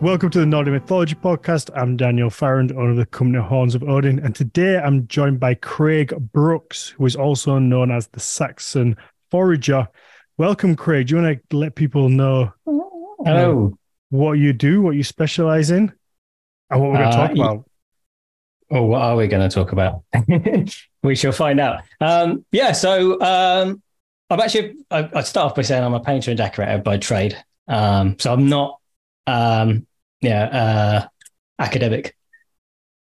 Welcome to the Nordic Mythology Podcast. I'm Daniel Farrand, owner of the company Horns of Odin, and today I'm joined by Craig Brooks, who is also known as the Saxon Forager. Welcome, Craig. Do you want to let people know Hello. what you do, what you specialize in, and what we're going to Uh, talk about? Oh, what are we going to talk about? we shall find out. Um, yeah, so um, I'm actually, I, I'd start off by saying I'm a painter and decorator by trade. Um, so I'm not, um, yeah, uh, academic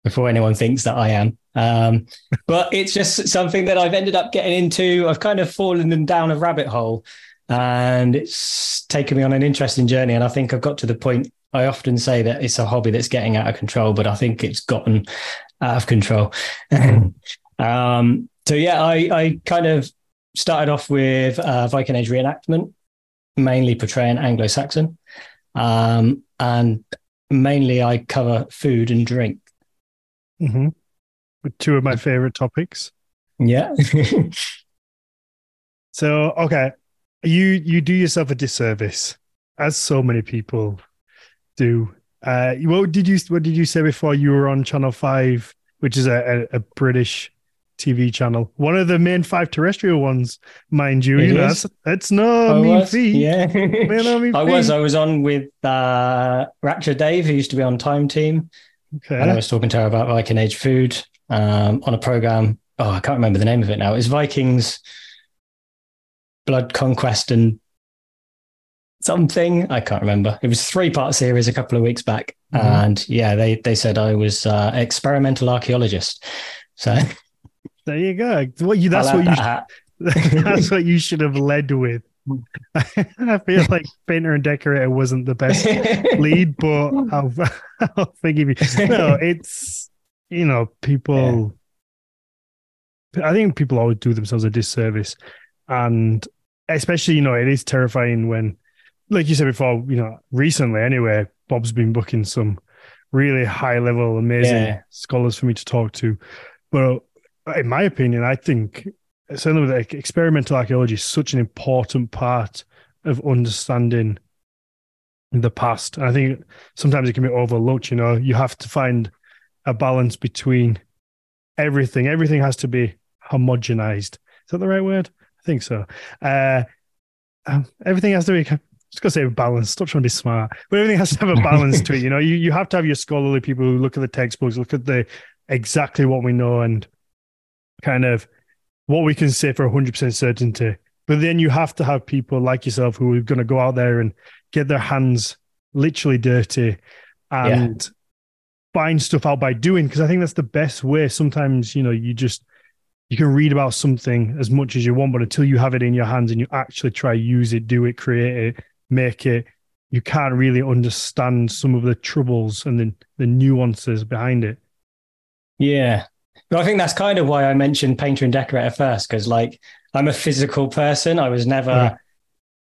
before anyone thinks that I am. Um, but it's just something that I've ended up getting into. I've kind of fallen down a rabbit hole and it's taken me on an interesting journey. And I think I've got to the point I often say that it's a hobby that's getting out of control, but I think it's gotten out of control. um, so yeah, I, I kind of started off with uh, Viking Age reenactment, mainly portraying Anglo-Saxon, um, and mainly I cover food and drink. hmm Two of my favorite topics. Yeah, So, okay, you you do yourself a disservice, as so many people do. Uh, what did you what did you say before you were on Channel Five, which is a, a, a British TV channel, one of the main five terrestrial ones, mind you. It you know, is? that's, that's no I mean was. feat. Yeah, mean I was. I was on with uh, Raksha Dave, who used to be on Time Team. and I was talking to her about Viking Age food um, on a program. Oh, I can't remember the name of it now. It's Vikings, Blood Conquest, and something. I can't remember. It was a three part series a couple of weeks back, Mhm. and yeah, they they said I was uh, experimental archaeologist. So There you go. What you that's what you that sh- hat. that's what you should have led with. I feel like painter and decorator wasn't the best lead, but I'll, I'll forgive you. No, it's you know people. I think people always do themselves a disservice, and especially you know it is terrifying when, like you said before, you know recently anyway, Bob's been booking some really high level, amazing Yeah. scholars for me to talk to, but in my opinion, I think certainly experimental archaeology is such an important part of understanding the past. And I think sometimes it can be overlooked. You know, you have to find a balance between everything. Everything has to be homogenized. Is that the right word? I think so. Uh, um, everything has to be. Just gonna say balance. Stop trying to be smart, but everything has to have a balance to it. You know, you you have to have your scholarly people who look at the textbooks, look at the exactly what we know, and kind of what we can say for 100% certainty. But then you have to have people like yourself who are going to go out there and get their hands literally dirty and find stuff out by doing. Because I think that's the best way. Sometimes, you know, you just, you can read about something as much as you want, but until you have it in your hands and you actually try use it, do it, create it, make it, you can't really understand some of the troubles and the, the nuances behind it. Yeah. But I think that's kind of why I mentioned painter and decorator first, because like I'm a physical person. I was never Okay.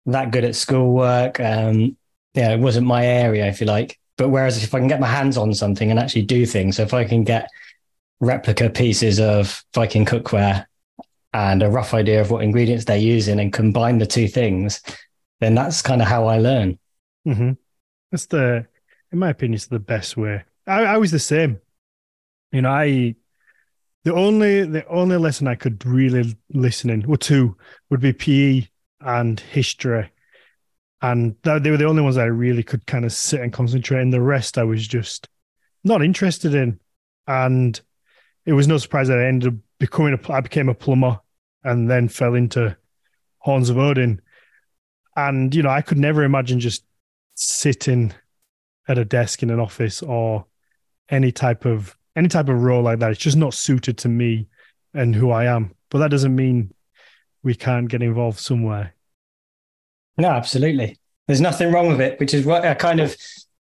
that good at schoolwork. Um, yeah, it wasn't my area, if you like. But whereas if I can get my hands on something and actually do things, so if I can get replica pieces of Viking cookware and a rough idea of what ingredients they're using and combine the two things, then that's kind of how I learn. Mm-hmm. That's the, in my opinion, it's the best way. I, I was the same. You know, I the only the only lesson I could really listen in, or two, would be PE and history, and that, they were the only ones I really could kind of sit and concentrate. And the rest, I was just not interested in. And it was no surprise that I ended up becoming a. I became a plumber, and then fell into Horns of Odin. And you know, I could never imagine just sitting at a desk in an office or any type of any type of role like that. It's just not suited to me and who I am. But that doesn't mean we can't get involved somewhere. No, absolutely. There's nothing wrong with it, which is what I kind of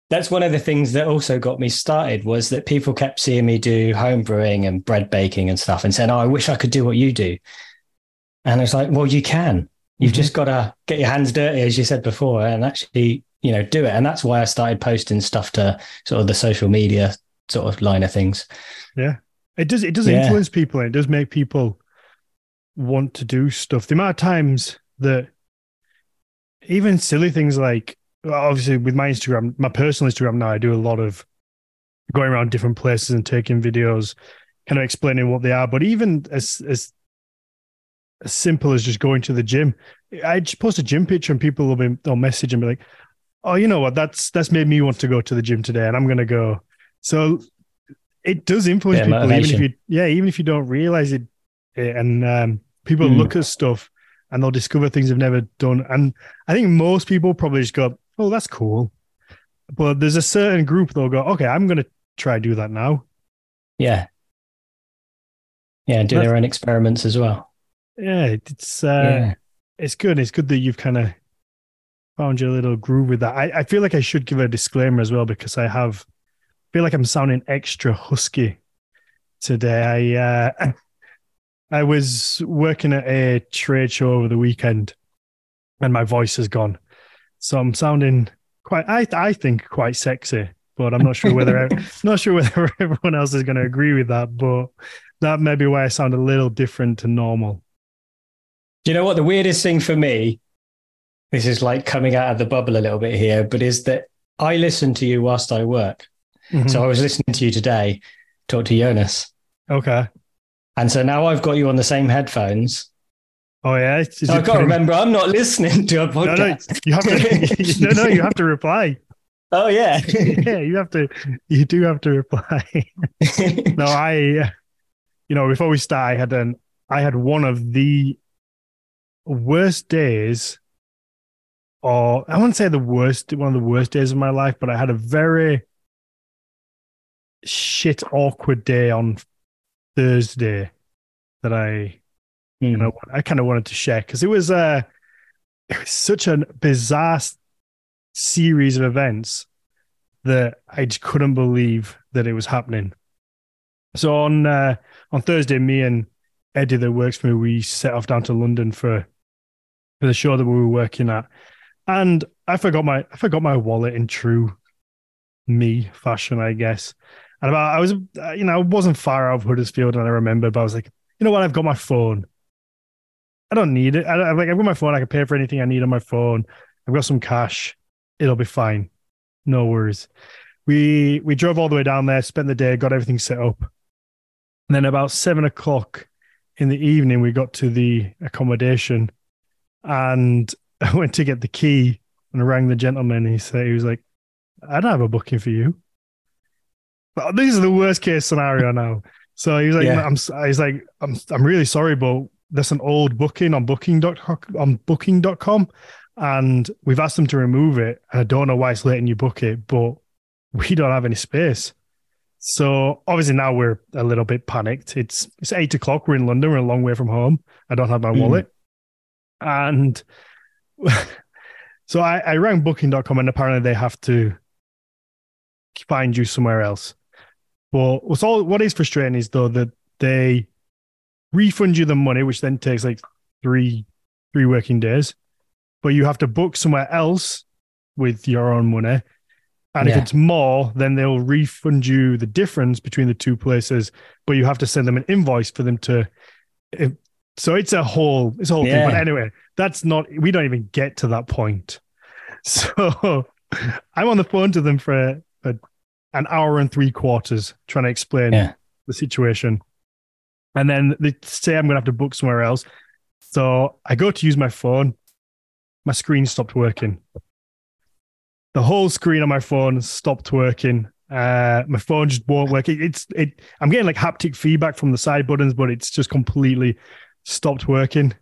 that's one of the things that also got me started was that people kept seeing me do home brewing and bread baking and stuff and saying, Oh, I wish I could do what you do. And it's like, well, you can. You've Mhm. just got to get your hands dirty, as you said before, and actually, you know, do it. And that's why I started posting stuff to sort of the social media sort of line of things. Yeah, it does it does Yeah. influence people and it does make people want to do stuff. The amount of times that even silly things like obviously with my Instagram, my personal Instagram now, I do a lot of going around different places and taking videos, kind of explaining what they are. But even as as as simple as just going to the gym, I just post a gym picture and people will be they'll message and be like, "Oh, you know what? That's that's made me want to go to the gym today, and I'm going to go." So it does influence people, even if you yeah, even if you don't realize it. And um, people Mm. look at stuff and they'll discover things they've never done. And I think most people probably just go, "Oh, that's cool," but there's a certain group that'll go, "Okay, I'm going to try do that now." Yeah. Yeah, do That's- their own experiments as well. Yeah, it's uh, yeah. it's good. It's good that you've kind of found your little groove with that. I, I feel like I should give a disclaimer as well because I have feel like I'm sounding extra husky today. I uh, I was working at a trade show over the weekend, and my voice has gone, so I'm sounding quite. I I think quite sexy, but I'm not sure whether I, not sure whether everyone else is going to agree with that. But that may be why I sound a little different to normal. You know what the weirdest thing for me? This is like coming out of the bubble a little bit here, but is that I listen to you whilst I work. Mhm. So I was listening to you today, talk to Jonas. okay. And so now I've got you on the same headphones. Oh yeah, Is So I've got to pretty- remember I'm not listening to a No, no, podcast. you have to. no, no, you have to reply. Oh yeah. Yeah, you have to. You do have to reply. no, I. You know, before we start, I had an. I had one of the worst days, or I wouldn't say the worst, one of the worst days of my life, but I had a very shit, awkward day on Thursday that I Hmm. you know I kind of wanted to share because it was uh it was such a bizarre series of events that I just couldn't believe that it was happening. So on uh, on Thursday, me and Eddie that works for me, we set off down to London for for the show that we were working at, and I forgot my I forgot my wallet in true me fashion, I guess. And about I was uh, you know I wasn't far out of Huddersfield, and I remember, but I was like, you know what, I've got my phone. I don't need it. I, I'm like, I've got my phone. I can pay for anything I need on my phone. I've got some cash. It'll be fine. No worries. We we drove all the way down there, spent the day, got everything set up. And then about seven o'clock in the evening, we got to the accommodation and I went to get the key and rang the gentleman. He said, he was like, I don't have a booking for you. This is the worst case scenario now. So he was like, Yeah. I'm, he's like, I'm, I'm really sorry, but that's an old booking on booking.com, on booking.com. And we've asked them to remove it. And I don't know why it's letting you book it, but we don't have any space. So obviously now we're a little bit panicked. It's it's eight o'clock. We're in London. We're a long way from home. I don't have my Mhm. wallet. And so I, I rang booking.com and apparently they have to find you somewhere else. But what's all what is frustrating is though that they refund you the money, which then takes like three three working days. But you have to book somewhere else with your own money. And if it's more, then they'll refund you the difference between the two places, but you have to send them an invoice for them to. so it's a whole, it's a whole thing. But anyway, that's not. We don't even get to that point. So I'm on the phone to them for a, an hour and three quarters trying to explain Yeah. the situation, and then they say I'm going to have to book somewhere else. So I go to use my phone. My screen stopped working. The whole screen on my phone stopped working. Uh, my phone just won't work. It, it's it. I'm getting like haptic feedback from the side buttons, but it's just completely stopped working.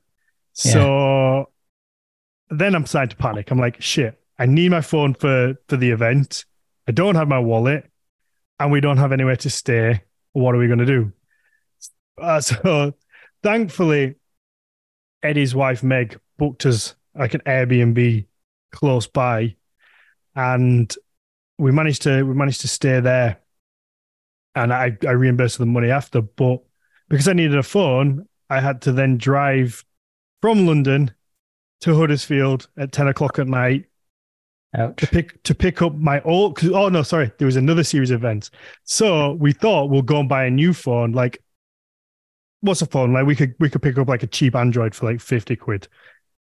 So then I'm starting to panic. I'm like, shit. I need my phone for for the event. I don't have my wallet, and we don't have anywhere to stay. What are we going to do? Uh, so thankfully, Eddie's wife Meg booked us like an Airbnb close by, and we managed to we managed to stay there. And I I reimbursed the money after, but because I needed a phone, I had to then drive from London to Huddersfield at ten o'clock at night Ouch. to pick to pick up my old. 'cause- Oh no, sorry, there was another series of events. So we thought we'll go and buy a new phone. Like, what's a phone? Like we could we could pick up like a cheap Android for like fifty quid.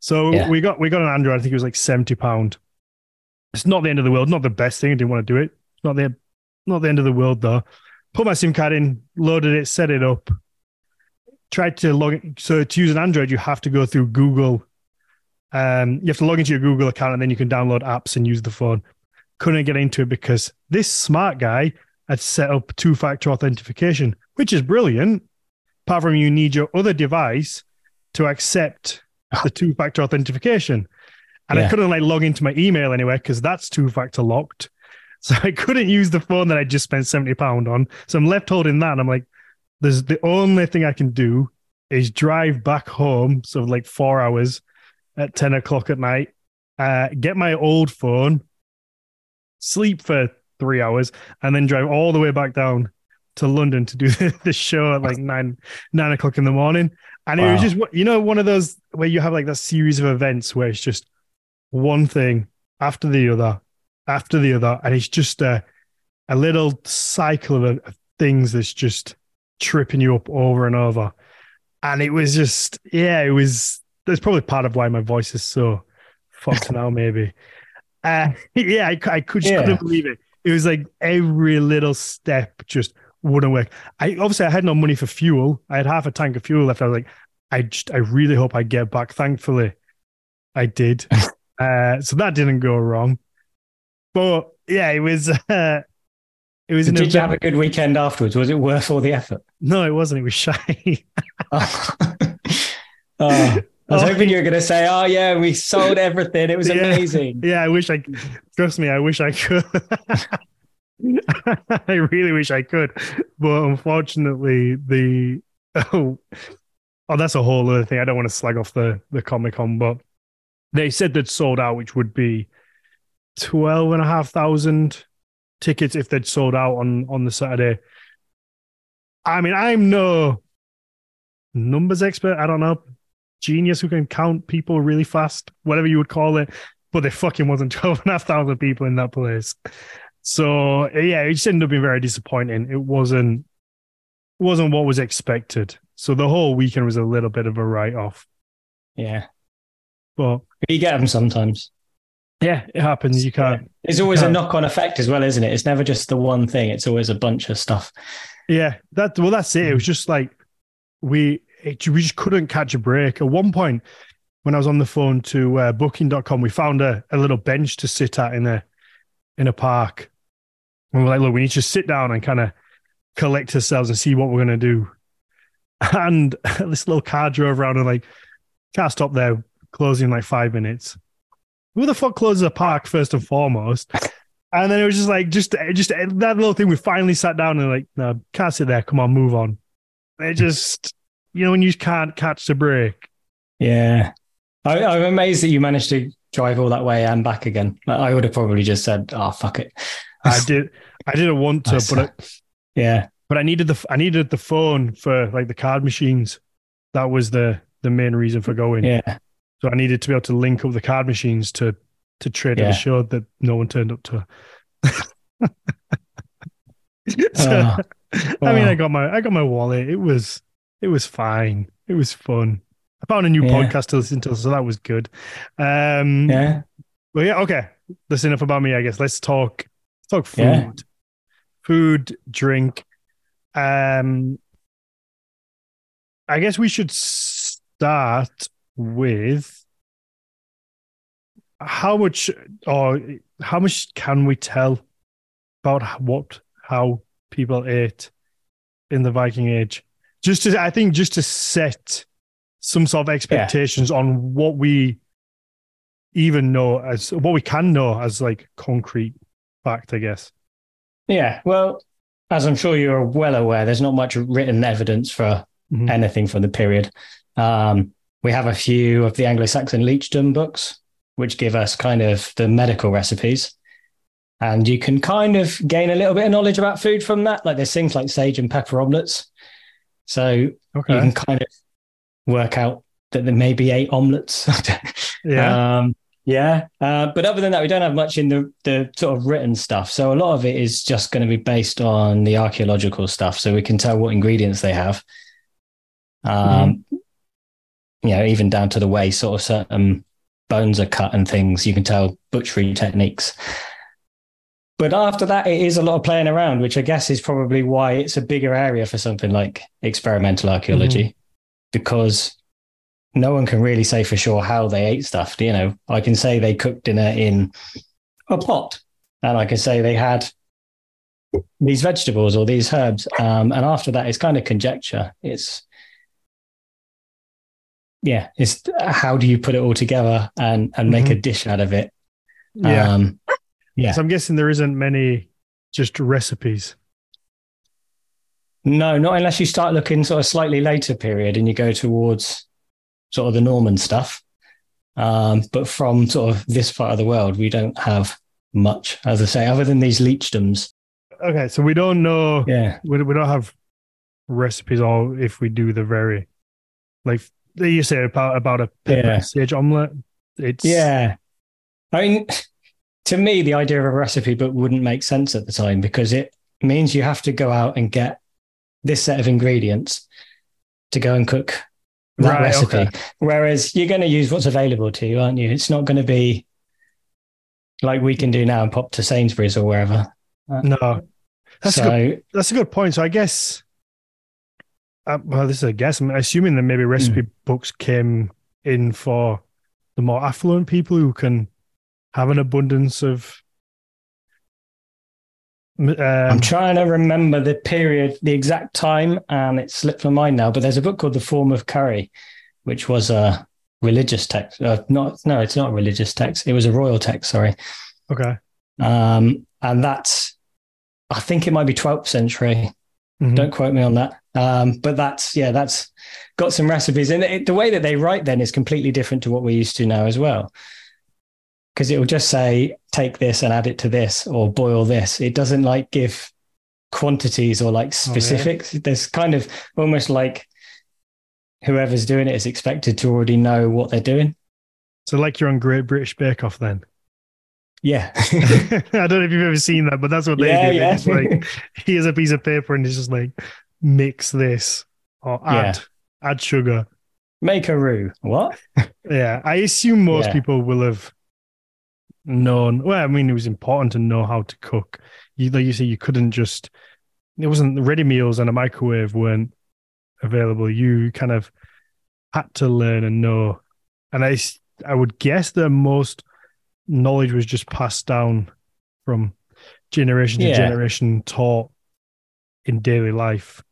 So Yeah. we got we got an Android. I think it was like seventy pound. It's not the end of the world. Not the best thing. I didn't want to do it. Not the not the end of the world though. Put my SIM card in, loaded it, set it up. Tried to log in. So to use an Android, you have to go through Google. Um, you have to log into your Google account and then you can download apps and use the phone. Couldn't get into it because this smart guy had set up two-factor authentication, which is brilliant. Apart from you need your other device to accept the two-factor authentication. And Yeah. I couldn't like log into my email anywhere because that's two-factor locked. So I couldn't use the phone that I just spent 70 pound on. So I'm left holding that. And I'm like, there's the only thing I can do is drive back home. So like four hours at 10 o'clock at night, uh, get my old phone, sleep for three hours, and then drive all the way back down to London to do the show at like nine, nine o'clock in the morning. And it was just, you know, one of those where you have like that series of events where it's just one thing after the other, after the other. And it's just a, a little cycle of, of things that's just tripping you up over and over. And it was just, yeah, it was, that's probably part of why my voice is so fucked now, maybe. Uh, yeah, I, I could, just Yeah. couldn't believe it. It was like every little step just wouldn't work. I obviously I had no money for fuel. I had half a tank of fuel left. I was like, I just, I really hope I get back. Thankfully, I did. uh, so that didn't go wrong. But yeah, it was. Uh, it was. Did you have a good weekend afterwards? Was it worth all the effort? no, it wasn't. It was shy. Oh. Oh, I was Oh. hoping you were going to say, "Oh yeah, we sold everything. It was Yeah. amazing." yeah, I wish I. Could trust me, I wish I could. I really wish I could, but unfortunately, the oh, oh, that's a whole other thing. I don't want to slag off the the Comic Con, but they said they'd sold out, which would be twelve and a half thousand tickets if they'd sold out on on the Saturday. I mean, I'm no numbers expert. I don't know genius who can count people really fast, whatever you would call it. But there fucking wasn't 12,500 people in that place. So yeah, it just ended up being very disappointing. It wasn't wasn't what was expected. So the whole weekend was a little bit of a write off. Yeah, But you get them sometimes. yeah, it happens. You can't. There's always a can't- knock-on effect as well, isn't it? It's never just the one thing. It's always a bunch of stuff. Yeah, that well, that's it. It was just like we it, we just couldn't catch a break. At one point, when I was on the phone to uh, Booking.com, we found a, a little bench to sit at in a in a park. And we're like, look, we need to sit down and kind of collect ourselves and see what we're gonna do. And this little car drove around and like, can't stop there, closing in like five minutes. Who the fuck closes a park first and foremost? And then it was just like, just, just that little thing. We finally sat down and like, no, can't sit there. Come on, move on. It just, you know, when you can't catch the break. Yeah, I, I'm amazed that you managed to drive all that way and back again. I would have probably just said, "Oh fuck it." I did, I didn't want to, but I, Yeah, but I needed the, I needed the phone for like the card machines. That was the the main reason for going. yeah, So I needed to be able to link up the card machines to to trade Yeah. the show that no one turned up to. so, Oh, I mean. I oh. got my I got my wallet. It was it was fine. It was fun. I found a new Yeah. podcast to listen to, so that was good. Um, yeah. Well, yeah, okay. That's enough about me, I guess. Let's talk. Let's talk food, Yeah. food, drink. Um, I guess we should start with how much or how much can we tell about what how people ate in the Viking Age? Just to, I think, just to set some sort of expectations on what we even know as what we can know as like concrete fact, I guess. Yeah. Well, as I'm sure you're well aware, there's not much written evidence for Mhm. anything from the period. Um, we have a few of the Anglo-Saxon Leechdom books, which give us kind of the medical recipes. And you can kind of gain a little bit of knowledge about food from that. Like there's things like sage and pepper omelets. So you can kind of work out that there may be eight omelets. yeah. Um, yeah. Uh, but other than that, we don't have much in the, the sort of written stuff. So a lot of it is just going to be based on the archaeological stuff. So we can tell what ingredients they have. Um, You know, even down to the way sort of certain bones are cut and things. You can tell butchery techniques. But after that, it is a lot of playing around, which I guess is probably why it's a bigger area for something like experimental archeology Mm-hmm. because no one can really say for sure how they ate stuff. You know, I can say they cooked dinner in a pot, and I can say they had these vegetables or these herbs. Um, and after that, it's kind of conjecture. It's yeah, it's how do you put it all together and and make a dish out of it? Yeah. Um, yeah. So I'm guessing there isn't many just recipes. No, not unless you start looking sort of slightly later period and you go towards sort of the Norman stuff. Um, but from sort of this part of the world, we don't have much, as I say, other than these leechdoms. Okay, so we don't know. Yeah. We, we don't have recipes, or if we do the very like you say about about a pepper Yeah. sage omelette. It's Yeah. I mean, to me, the idea of a recipe book wouldn't make sense at the time because it means you have to go out and get this set of ingredients to go and cook that Right, recipe. okay. Whereas you're going to use what's available to you, aren't you? It's not going to be like we can do now and pop to Sainsbury's or wherever. no. That's a good, that's a good point. So I guess, uh, well, this is a guess. I'm assuming that maybe recipe Hmm. books came in for the more affluent people who can have an abundance of. Um, I'm trying to remember the period, the exact time, and it slipped my mind now. But there's a book called The Forme of Cury, which was a religious text. Uh, not no, it's not a religious text. It was a royal text. Sorry, okay. um, and that's I think it might be 12th century. Mhm. Don't quote me on that. Um, but that's yeah, that's got some recipes, and it, the way that they write then is completely different to what we're used to now as well. Because it will just say take this and add it to this, or boil this. It doesn't like give quantities or like oh, specifics. There's kind of almost like whoever's doing it is expected to already know what they're doing. So, like you're on Great British Bake Off, then. Yeah, I don't know if you've ever seen that, but that's what they Yeah, do. Yeah. just like, here's a piece of paper, and it's just like, mix this or add add sugar. make a roux. What? Yeah, I assume most Yeah. people will have known. Well, I mean, it was important to know how to cook. You, like you say, you couldn't just. It wasn't ready meals and a microwave weren't available. You kind of had to learn and know. And I, I would guess that most knowledge was just passed down from generation to Yeah. generation, taught in daily life.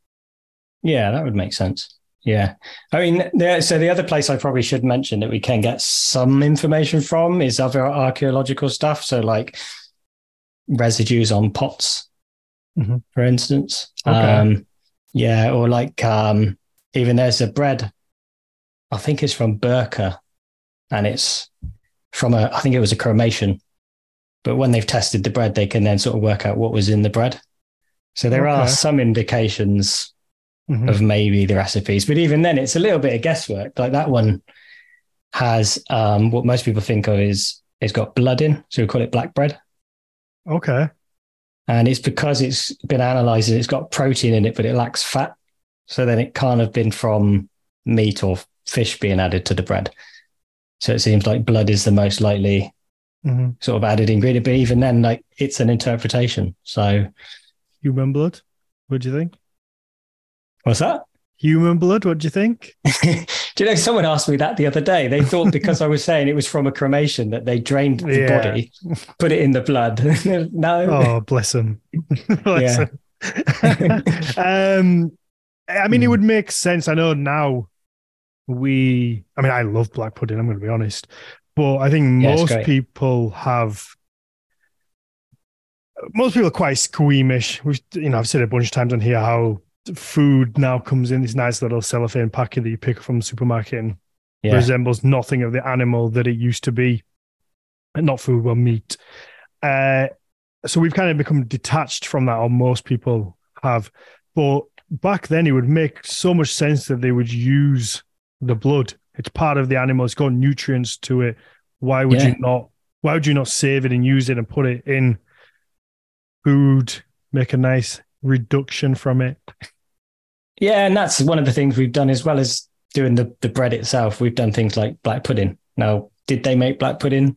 Yeah, that would make sense. Yeah. I mean, there, so the other place I probably should mention that we can get some information from is other archaeological stuff. So, like residues on pots, Mhm. for instance. Okay. Um, yeah. Or like um, even there's a bread, I think it's from Birka and it's from a, I think it was a cremation. But when they've tested the bread, they can then sort of work out what was in the bread. So there are some indications Mhm. of maybe the recipes. But even then, it's a little bit of guesswork. Like that one has um, what most people think of is it's got blood in, so we call it black bread, Okay. and it's because it's been analysed and it's got protein in it, but it lacks fat. So then it can't have been from meat or fish being added to the bread. So it seems like blood is the most likely hmm sort of added ingredient. But even then, like it's an interpretation. So Human blood. What do you think? What's that? Human blood. What do you think? Do you know someone asked me that the other day? They thought because I was saying it was from a cremation that they drained the Yeah. body, put it in the blood. no. Oh, bless them. bless Yeah. him. um, I mean, it Hmm. would make sense. I know now we, I mean, I love black pudding, I'm going to be honest. But I think Yeah, most people have, most people are quite squeamish. We've, you know, I've said a bunch of times on here how food now comes in this nice little cellophane packet that you pick from the supermarket and Yeah. resembles nothing of the animal that it used to be. And not food, well, meat. Uh, so we've kind of become detached from that, or most people have. But back then, it would make so much sense that they would use the blood. It's part of the animal. It's got nutrients to it. Why would Yeah. you not? Why would you not save it and use it and put it in food? Make a nice reduction from it. Yeah, and that's one of the things we've done as well as doing the, the bread itself. We've done things like black pudding. Now, did they make black pudding?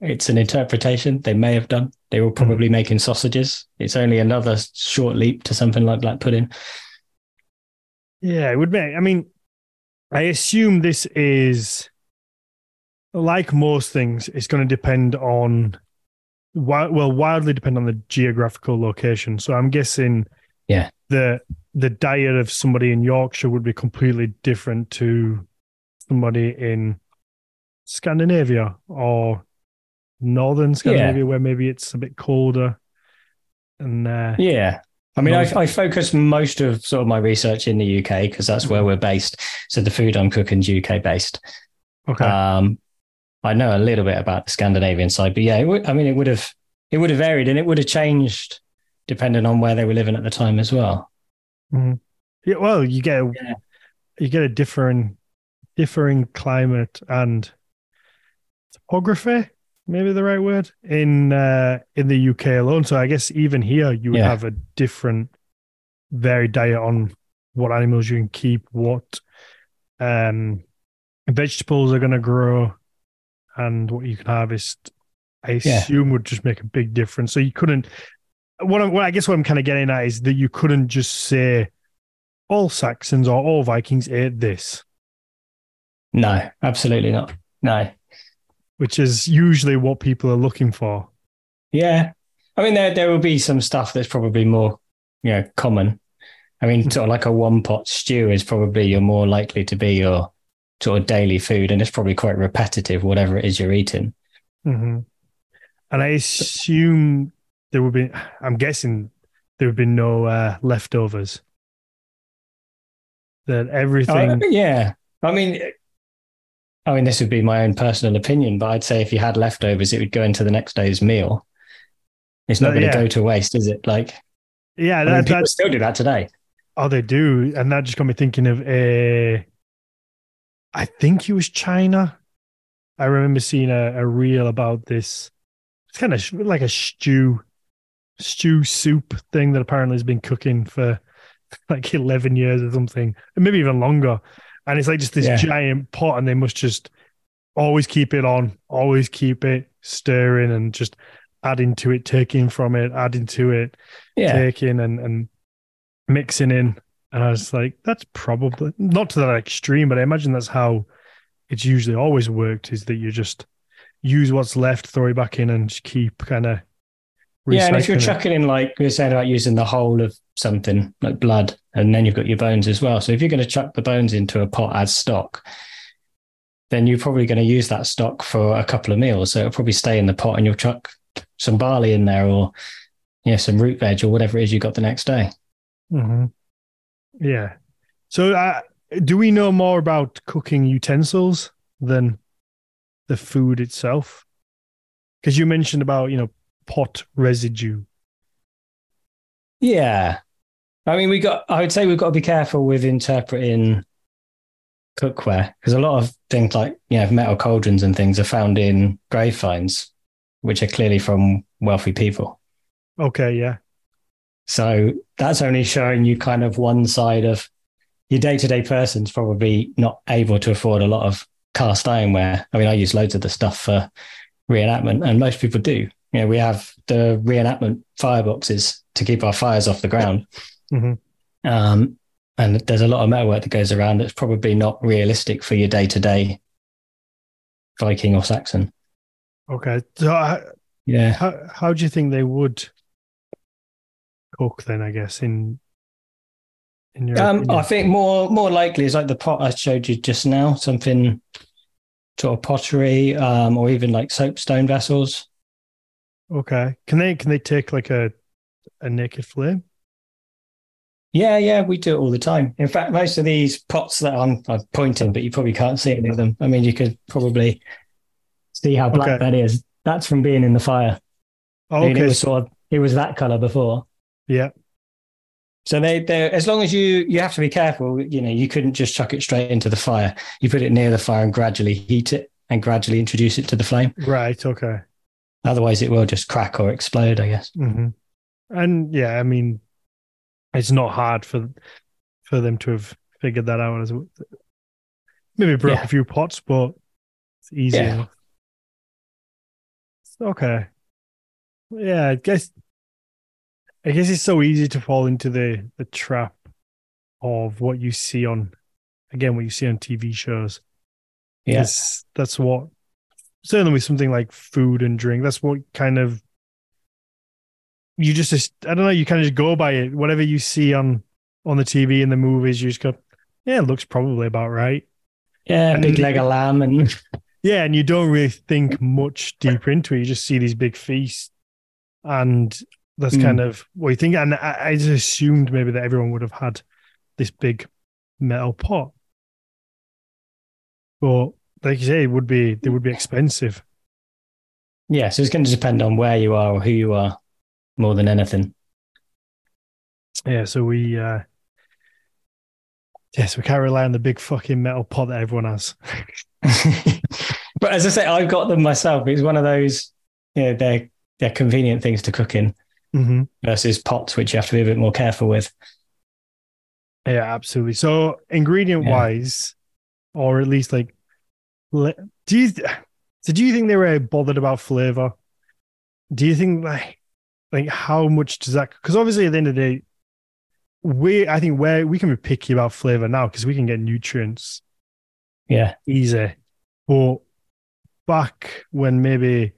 It's an interpretation. They may have done. They were probably Mm. making sausages. It's only another short leap to something like black pudding. Yeah, it would be. I mean, I assume this is like most things. It's going to depend on, well, wildly depend on the geographical location. So I'm guessing, Yeah. the the diet of somebody in Yorkshire would be completely different to somebody in Scandinavia or northern Scandinavia, where maybe it's a bit colder. And uh, Yeah. I mean, I, I focus most of sort of my research in the UK because that's where we're based. So the food I'm cooking is UK based. okay, Um, I know a little bit about the Scandinavian side, but yeah, it would, I mean, it would have it would have varied and it would have changed depending on where they were living at the time as well. Yeah, well, you get a, Yeah. you get a differing differing climate and topography, maybe the right word in uh, in the UK alone. So I guess even here you would Yeah. have a different varied diet on what animals you can keep, what um, vegetables are going to grow, and what you can harvest. I Yeah. assume would just make a big difference. So you couldn't. What, I'm, what I guess what I'm kind of getting at is that you couldn't just say all Saxons or all Vikings ate this, No, absolutely not. No. which is usually what people are looking for. Yeah. I mean, there there will be some stuff that's probably more, you know, common. I mean, sort of like a one pot stew is probably you're more likely to be your sort of daily food, and it's probably quite repetitive, whatever it is you're eating. hmm And I assume there would be, I'm guessing there would be no uh, leftovers. That everything, Uh, yeah. I mean, I mean, this would be my own personal opinion, but I'd say if you had leftovers, it would go into the next day's meal. It's not Uh, going to yeah. go to waste, is it? Like, yeah, I mean, people still do that today. oh, they do. And that just got me thinking of a, I think it was China. I remember seeing a, a reel about this. It's kind of like a stew, stew soup thing that apparently has been cooking for like 11 years or something, maybe even longer. And it's like just this Yeah. giant pot, and they must just always keep it on, always keep it stirring and just adding to it, taking from it, adding to it, Yeah. taking and, and mixing in. And I was like, that's probably not to that extreme, but I imagine that's how it's usually always worked is that you just use what's left, throw it back in, and just keep kind of Yeah, and if you're it. chucking in like we were saying about using the whole of something like blood, and then you've got your bones as well. So if you're going to chuck the bones into a pot as stock, then you're probably going to use that stock for a couple of meals. So it'll probably stay in the pot, and you'll chuck some barley in there, or yeah, some root veg, or whatever it is you got the next day. hmm Yeah. So, uh, do we know more about cooking utensils than the food itself? Because you mentioned about you know pot residue. Yeah. I mean, we got, I would say we've got to be careful with interpreting cookware because a lot of things like, you know, metal cauldrons and things are found in grave finds, which are clearly from wealthy people. Okay, yeah. So that's only showing you kind of one side of your day to day person's probably not able to afford a lot of cast ironware. I mean, I use loads of the stuff for reenactment, and most people do. You know, we have the reenactment fireboxes to keep our fires off the ground. Mhm. Um, and there's a lot of metalwork that goes around that's probably not realistic for your day to day Viking or Saxon. Okay. So, Yeah. how how do you think they would cook then? I guess in in your Um? I think more more likely is like the pot I showed you just now, something sort of pottery, um, or even like soapstone vessels. Okay. Can they can they take like a a naked flame? Yeah, yeah, we do it all the time. In fact, most of these pots that I'm, I'm pointing, but you probably can't see any of them. I mean, you could probably see how black Okay. that is. That's from being in the fire. Oh, I mean, it okay. was sort of it was that color before. yeah. So they, they, as long as you, you have to be careful. You know, you couldn't just chuck it straight into the fire. You put it near the fire and gradually heat it and gradually introduce it to the flame. Right. Okay. Otherwise, it will just crack or explode. I guess. hmm And yeah, I mean, it's not hard for for them to have figured that out as. Maybe broke Yeah. a few pots, but It's easy Yeah. enough. Okay. Yeah, I guess I guess it's so easy to fall into the the trap of what you see on again what you see on TV shows. Yeah. Yes, that's what certainly with something like food and drink. That's what kind of you just I don't know. You kind of just go by it. Whatever you see on on the TV and the movies, you just go, yeah, it looks probably about right. Yeah. And Big leg of lamb and Yeah, and you don't really think much deeper into it. You just see these big feasts, and that's Mm. kind of what you think. And I, I just assumed maybe that everyone would have had this big metal pot, but like you say, it would be they would be expensive. yeah. So it's going to depend on where you are or who you are more than anything. Yeah, so we, uh yes, we can't rely on the big fucking metal pot that everyone has. but as I say, I've got them myself. It's one of those, you know, they're, they're convenient things to cook in Mm-hmm. versus pots, which you have to be a bit more careful with. Yeah, absolutely. So ingredient wise, or at least like, do you so do you think they were bothered about flavor? Do you think like like how much does that? Because obviously at the end of the day, we I think where we can be picky about flavor now because we can get nutrients Yeah. easy, but back when maybe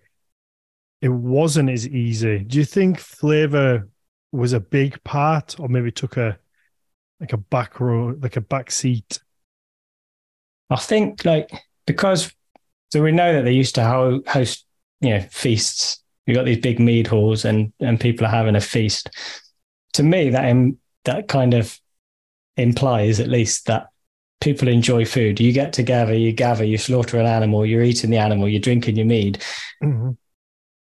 it wasn't as easy, do you think flavor was a big part, or maybe took a like a back row, like a back seat? I think like because so we know that they used to ho- host you know feasts. You got these big mead halls and and people are having a feast. To me, that Im- that kind of implies at least that people enjoy food. You get together, you gather, you slaughter an animal, you're eating the animal, you're drinking your mead. Mm-hmm.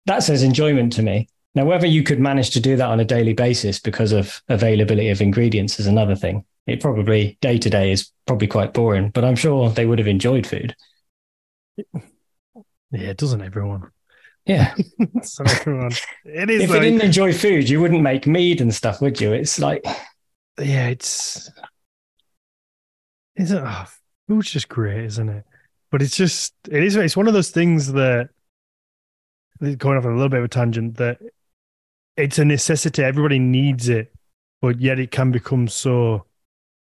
That says enjoyment to me. Now, whether you could manage to do that on a daily basis because of availability of ingredients is another thing. It probably day to day is probably quite boring, but I'm sure they would have enjoyed food. Yeah, doesn't everyone? Yeah. Doesn't everyone? It is if like, you didn't enjoy food, you wouldn't make mead and stuff, would you? It's like, yeah, it's isn't oh, food's just great, isn't it? But it's just it is it's one of those things that going off on a little bit of a tangent that it's a necessity. Everybody needs it, but yet it can become so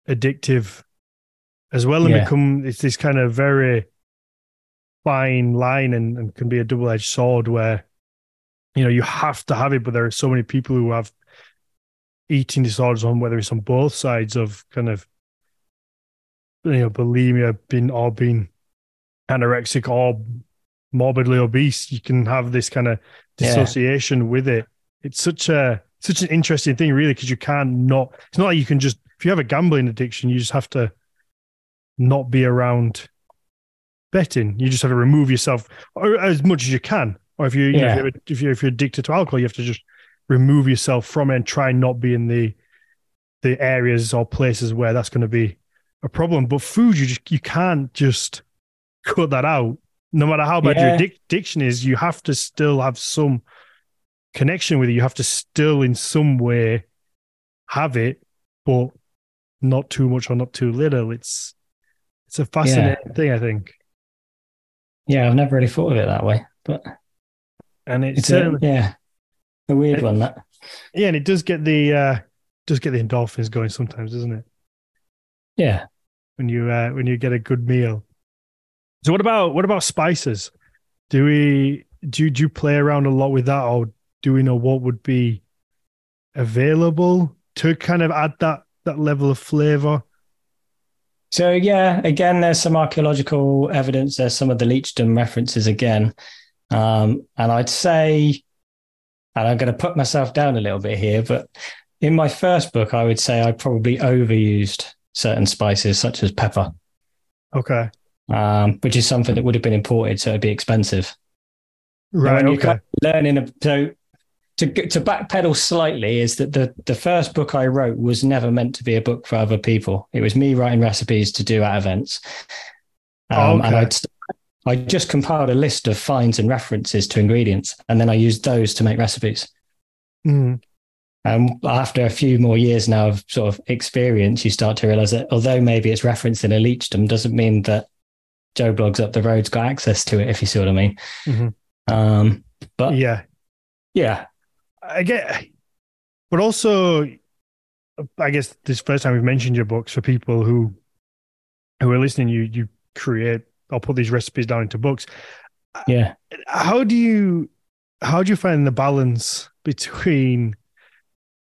addictive as well and Yeah. become it's this kind of very fine line and, and can be a double edged sword where you know you have to have it, but there are so many people who have eating disorders on whether it's on both sides of kind of you know bulimia, being or being anorexic or morbidly obese. You can have this kind of Yeah. dissociation with it. It's such a such an interesting thing, really, because you can't not. It's not like you can just if you have a gambling addiction, you just have to not be around betting. You just have to remove yourself or as much as you can. Or if you, you know, Yeah. if, you're, if you're if you're addicted to alcohol, you have to just remove yourself from it and try and not be in the the areas or places where that's going to be a problem. But food, you just you can't just cut that out. No matter how bad your Yeah. addic- addiction is, you have to still have some connection with it. You have to still, in some way, have it, but not too much or not too little. It's it's a fascinating thing, I think, yeah, I've never really thought of it that way, but and it's, it's a, yeah, a weird It- one. That yeah, and it does get the uh, does get the endorphins going sometimes, doesn't it? yeah, when you uh, when you get a good meal. So what about what about spices? Do we do, do you play around a lot with that, or do we know what would be available to kind of add that that level of flavor? So yeah, again, there's some archaeological evidence. There's some of the Leechdom references again, um, and I'd say, and I'm going to put myself down a little bit here, but in my first book, I would say I probably overused certain spices such as pepper, Okay, um, which is something that would have been imported, so it'd be expensive. Right. Okay, kind of learning, a- so to to backpedal slightly is that the the first book I wrote was never meant to be a book for other people. It was me writing recipes to do at events, um, and Okay. I'd I just compiled a list of finds and references to ingredients, and then I used those to make recipes. Mm, And after a few more years now of sort of experience, you start to realize that although maybe it's referenced in a leechdom, doesn't mean that Joe Bloggs up the road's got access to it, if you see what I mean. Mhm. Um, but yeah, yeah, I get, but also, I guess this first time we've mentioned your books for people who who are listening. You you create or put these recipes down into books. yeah, How do you how do you find the balance between?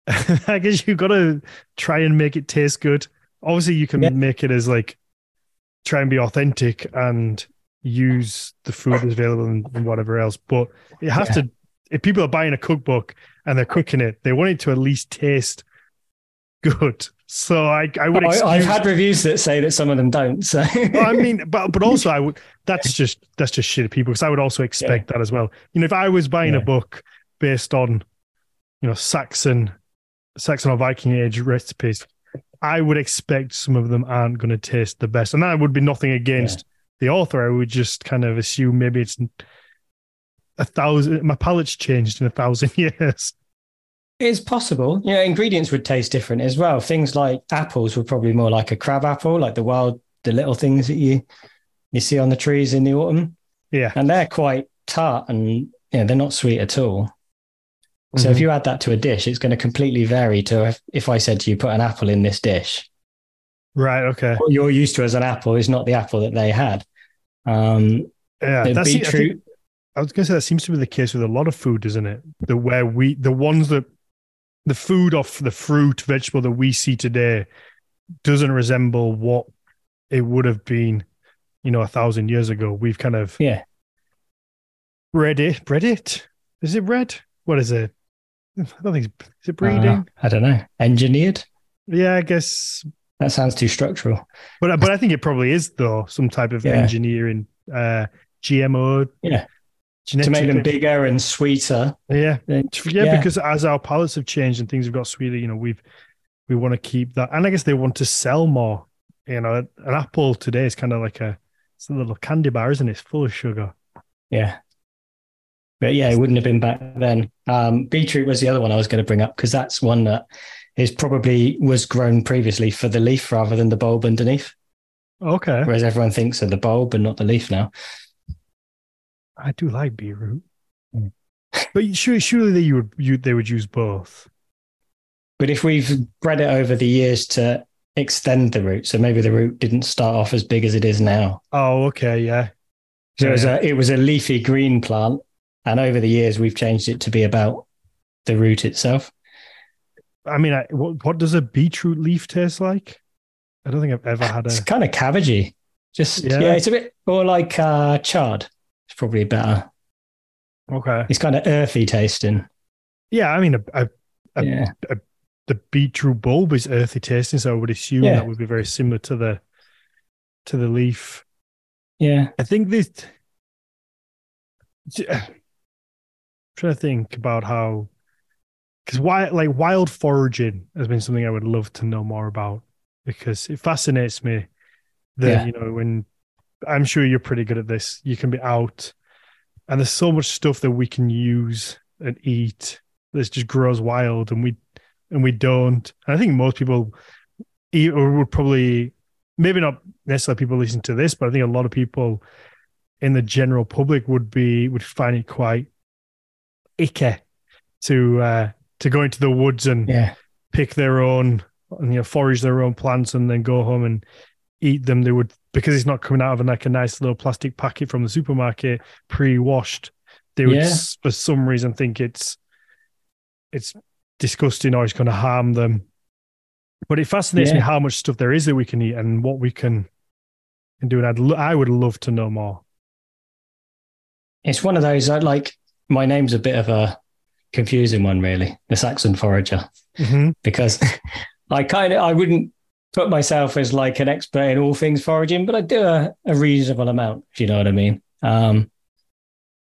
I guess you've got to try and make it taste good. Obviously, you can Yeah. make it as like try and be authentic and use the food that's available and, and whatever else. But you have Yeah. to. If people are buying a cookbook and they're cooking it, they want it to at least taste good. So I, I would. I, I've had reviews that say that some of them don't. So well, I mean, but but also I would. That's just that's just shit people because I would also expect that as well. You know, if I was buying a book based on, you know, Saxon, Saxon or Viking Age recipes, I would expect some of them aren't going to taste the best, and that would be nothing against the author. I would just kind of assume maybe it's a thousand. My palate's changed in a thousand years. it's possible. You know, ingredients would taste different as well. Things like apples were probably more like a crab apple, like the wild, the little things that you you see on the trees in the autumn, Yeah. and they're quite tart and you know, they're not sweet at all. So if Mhm. you add that to a dish, it's going to completely vary to if, if I said to you, put an apple in this dish, right, okay, what you're used to as an apple is not the apple that they had. Um, yeah, that's beetroot, I was going to say that seems to be the case with a lot of food, isn't it? The where we the ones that the food of the fruit vegetable that we see today doesn't resemble what it would have been, you know, a thousand years ago. We've kind of yeah, bred it. Bred it? Is it bred? What is it? I don't think it's, is it uh, breeding. I don't know, engineered. yeah, I guess. That sounds too structural. But but I think it probably is though some type of Yeah. engineering, uh, GMO. Yeah. To make them bigger and sweeter. Yeah. then- yeah, because as our palates have changed and things have got sweeter, you know, we've we want to keep that, and I guess they want to sell more. You know, an apple today is kind of like a it's a little candy bar, isn't it? It's full of sugar. yeah. But yeah, it wouldn't have been back then. Um, beetroot was the other one I was going to bring up because that's one that is probably was grown previously for the leaf rather than the bulb underneath. Okay, Whereas everyone thinks of the bulb and not the leaf now. I do like beetroot, Mm. but surely, surely they you would you they would use both. But if we've bred it over the years to extend the root, so maybe the root didn't start off as big as it is now. Oh, okay, yeah, So it was a it was a leafy green plant, and over the years we've changed it to be about the root itself. I mean, I, what what does a beetroot leaf taste like? I don't think I've ever had a. It's kind of cabbagey. Just Yeah. yeah. it's a bit more like uh, chard. It's probably better. Okay, It's kind of earthy tasting. yeah, I mean, a, a, a yeah, the beetroot bulb is earthy tasting, so I would assume Yeah. that would be very similar to the to the leaf. yeah. I think this. I'm trying to think about how, because why like wild foraging has been something I would love to know more about because it fascinates me that Yeah. you know when I'm sure you're pretty good at this. You can be out, and there's so much stuff that we can use and eat that just grows wild, and we and we don't. And I think most people eat or would probably maybe not necessarily people listening to this, but I think a lot of people in the general public would be would find it quite icky to uh to go into the woods and Yeah. pick their own and you know forage their own plants and then go home and eat them they would because it's not coming out of like a nice little plastic packet from the supermarket pre-washed they would Yeah. for some reason think it's it's disgusting or it's going to harm them but it fascinates me how much stuff there is that we can eat and what we can, can do and I'd I would love to know more It's one of those I like. My name's a bit of a confusing one, really. The Saxon forager, mm-hmm. because I kind of I wouldn't put myself as like an expert in all things foraging, but I do a, a reasonable amount, if you know what I mean. Um,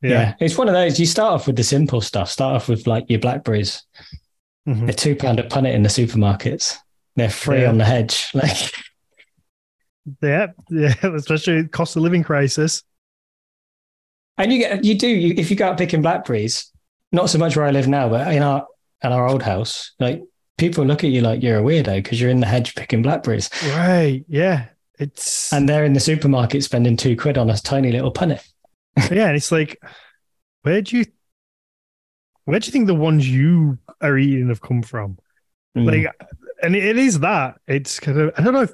yeah, yeah. it's one of those. You start off with the simple stuff. Start off with like your blackberries. Mhm. They're two pound a punnet in the supermarkets. They're free Yeah. on the hedge. Like yeah yeah especially cost of living crisis And you get you do you, if you go out picking blackberries, not so much where I live now, but in our in our old house, like people look at you like you're a weirdo because you're in the hedge picking blackberries. right yeah it's And they're in the supermarket spending two quid on a tiny little punnet. yeah, and it's like, where do you, where do you think the ones you are eating have come from? Mm. Like, and it is that. It's kind of I don't know if,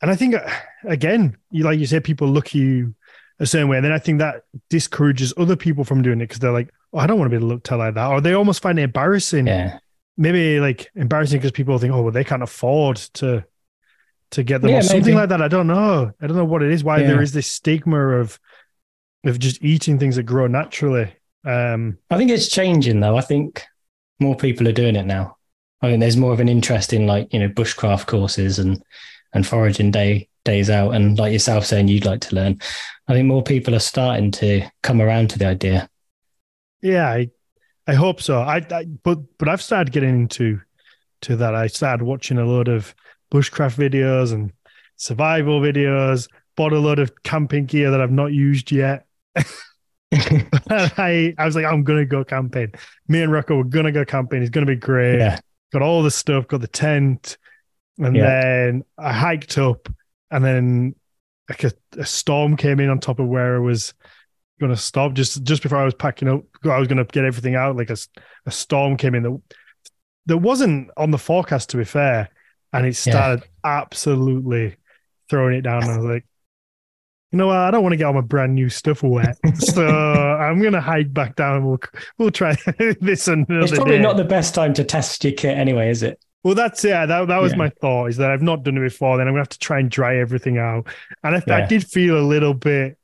and I think again, you like you said, people look at you a certain way, and then I think that discourages other people from doing it because they're like, oh, I don't want to be looked at like that, or they almost find it embarrassing. yeah. Maybe like embarrassing because people think, oh, well, they can't afford to to get them Yeah, or something maybe. like that. I don't know. I don't know what it is. Why Yeah. there is this stigma of of just eating things that grow naturally. Um, I think it's changing though. I think more people are doing it now. I think there's more of an interest in like, you know, bushcraft courses and and foraging day days out and like yourself saying you'd like to learn. I think more people are starting to come around to the idea. Yeah, I, I hope so. I, I but but I've started getting into to that. I started watching a lot of bushcraft videos and survival videos. Bought a lot of camping gear that I've not used yet. I I was like, I'm gonna go camping. Me and Rocco were gonna go camping. It's gonna be great. yeah. Got all the stuff. Got the tent, and Yeah. then I hiked up, and then like a, a storm came in on top of where I was gonna stop. Just just before I was packing up, I was gonna get everything out. Like a storm came in that that wasn't on the forecast, to be fair, and it Yeah. started absolutely throwing it down. And I was like, you know what? I don't want to get all my brand new stuff wet, so I'm gonna hike back down. and We'll we'll try this another It's probably day. not the best time to test your kit anyway, is it? Well, that's yeah. That that was Yeah. my thought. Is that I've not done it before. Then I'm gonna have to try and dry everything out. And I, I did feel a little bit.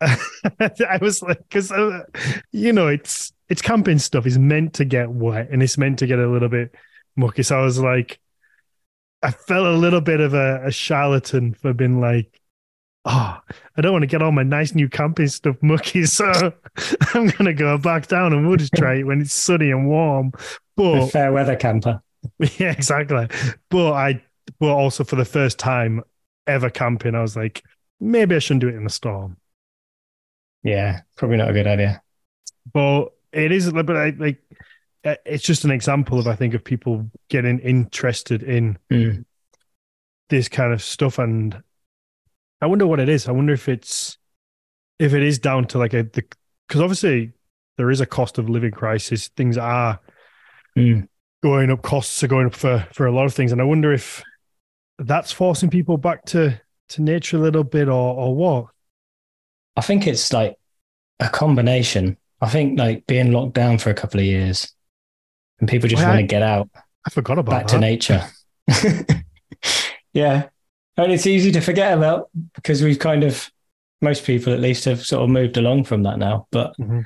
I was like, because uh, you know, it's it's camping stuff. is meant to get wet and it's meant to get a little bit mucky. So I was like, I felt a little bit of a, a charlatan for being like, oh, I don't want to get all my nice new camping stuff mucky. So I'm gonna go back down and we'll just try it when it's sunny and warm. But fair weather camper. yeah, exactly. But I, but also for the first time ever camping, I was like, maybe I shouldn't do it in a storm. Yeah, probably not a good idea. But it is, but I, like, uh, it's just an example of I think of people getting interested in Mm. this kind of stuff, and I wonder what it is. I wonder if it's if it is down to like a the because obviously there is a cost of living crisis. Things are Mm. going up costs are going up for for a lot of things and i wonder if that's forcing people back to to nature a little bit or or what I think it's like a combination. I think like being locked down for a couple of years and people just Well, want I- to get out i forgot about back that to nature. yeah. And it's easy to forget about because we've kind of, most people at least have sort of moved along from that now. But Mhm.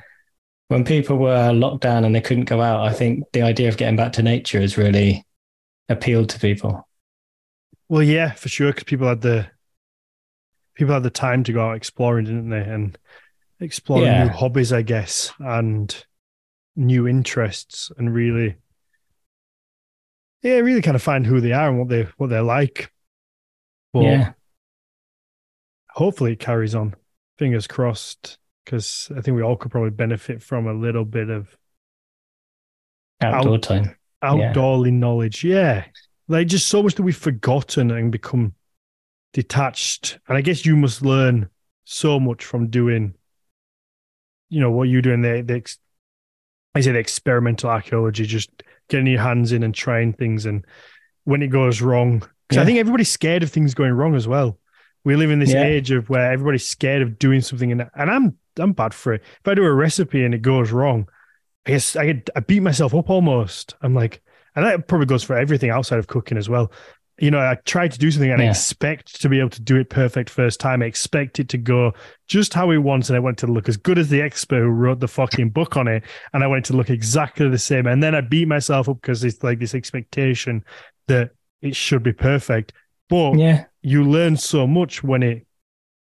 when people were locked down and they couldn't go out, I think the idea of getting back to nature has really appealed to people. well yeah for sure because people had the people had the time to go out exploring didn't they and exploring Yeah. new hobbies i guess and new interests and really yeah really kind of find who they are and what they what they're like but yeah. hopefully it carries on. Fingers crossed, because I think we all could probably benefit from a little bit of Outdoor time. outdoorly knowledge. Yeah. Like just so much that we've forgotten and become detached. And I guess you must learn so much from doing, you know, what you're doing, the, the I say the experimental archaeology, just getting your hands in and trying things. And when it goes wrong, because I think everybody's scared of things going wrong as well. We live in this Yeah. age of where everybody's scared of doing something, and and I'm I'm bad for it. If I do a recipe and it goes wrong, I guess I get, I beat myself up almost. I'm like, and that probably goes for everything outside of cooking as well. You know, I try to do something and I expect to be able to do it perfect first time. I expect it to go just how it wants, and I want it to look as good as the expert who wrote the fucking book on it, and I want it to look exactly the same. And then I beat myself up because it's like this expectation that it should be perfect. But Yeah. you learn so much when it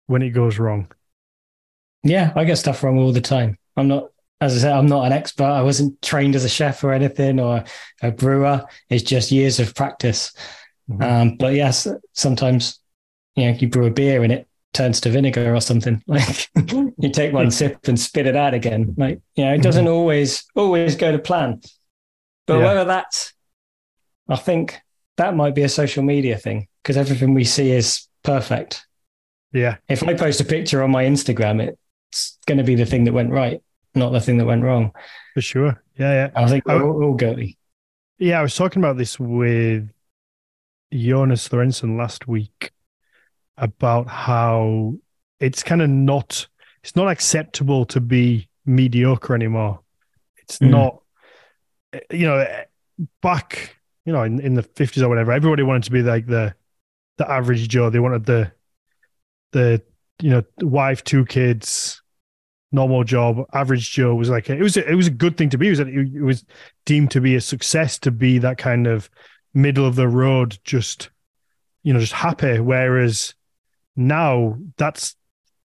when it goes wrong. Yeah, I get stuff wrong all the time. I'm not, as I said, I'm not an expert. I wasn't trained as a chef or anything or a brewer. It's just years of practice. Mhm. Um, but yes, sometimes you know you brew a beer and it turns to vinegar or something. Like you take one sip and spit it out again. Like you know, it doesn't always always go to plan. But Yeah. whether that's, I think that might be a social media thing because everything we see is perfect. Yeah. If I post a picture on my Instagram, it's going to be the thing that went right, not the thing that went wrong. For sure. Yeah, yeah. I think we're all, all guilty. Yeah, I was talking about this with Jonas Lorenzen last week about how it's kind of not it's not acceptable to be mediocre anymore. It's Mm. not you know back you know in, in the 50s or whatever everybody wanted to be like the the average joe they wanted the the you know wife two kids normal job average joe was like it was a, it was a good thing to be it was, it was deemed to be a success to be that kind of middle of the road just you know just happy. Whereas now that's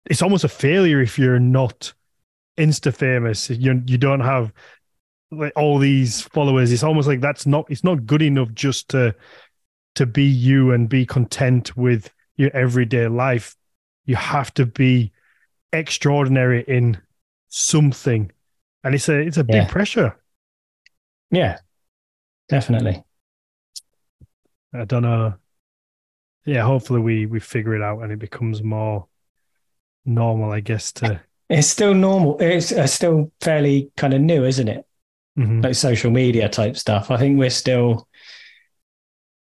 it's almost a failure if you're not insta famous you you don't have like all these followers. It's almost like that's not it's not good enough just to to be you and be content with your everyday life. You have to be extraordinary in something. And it's a it's a big Yeah. pressure. Yeah, definitely. I don't know yeah hopefully we we figure it out and it becomes more normal i guess to It's still normal. It's uh, still fairly kind of new, isn't it? Mhm. Like social media type stuff. I think we're still,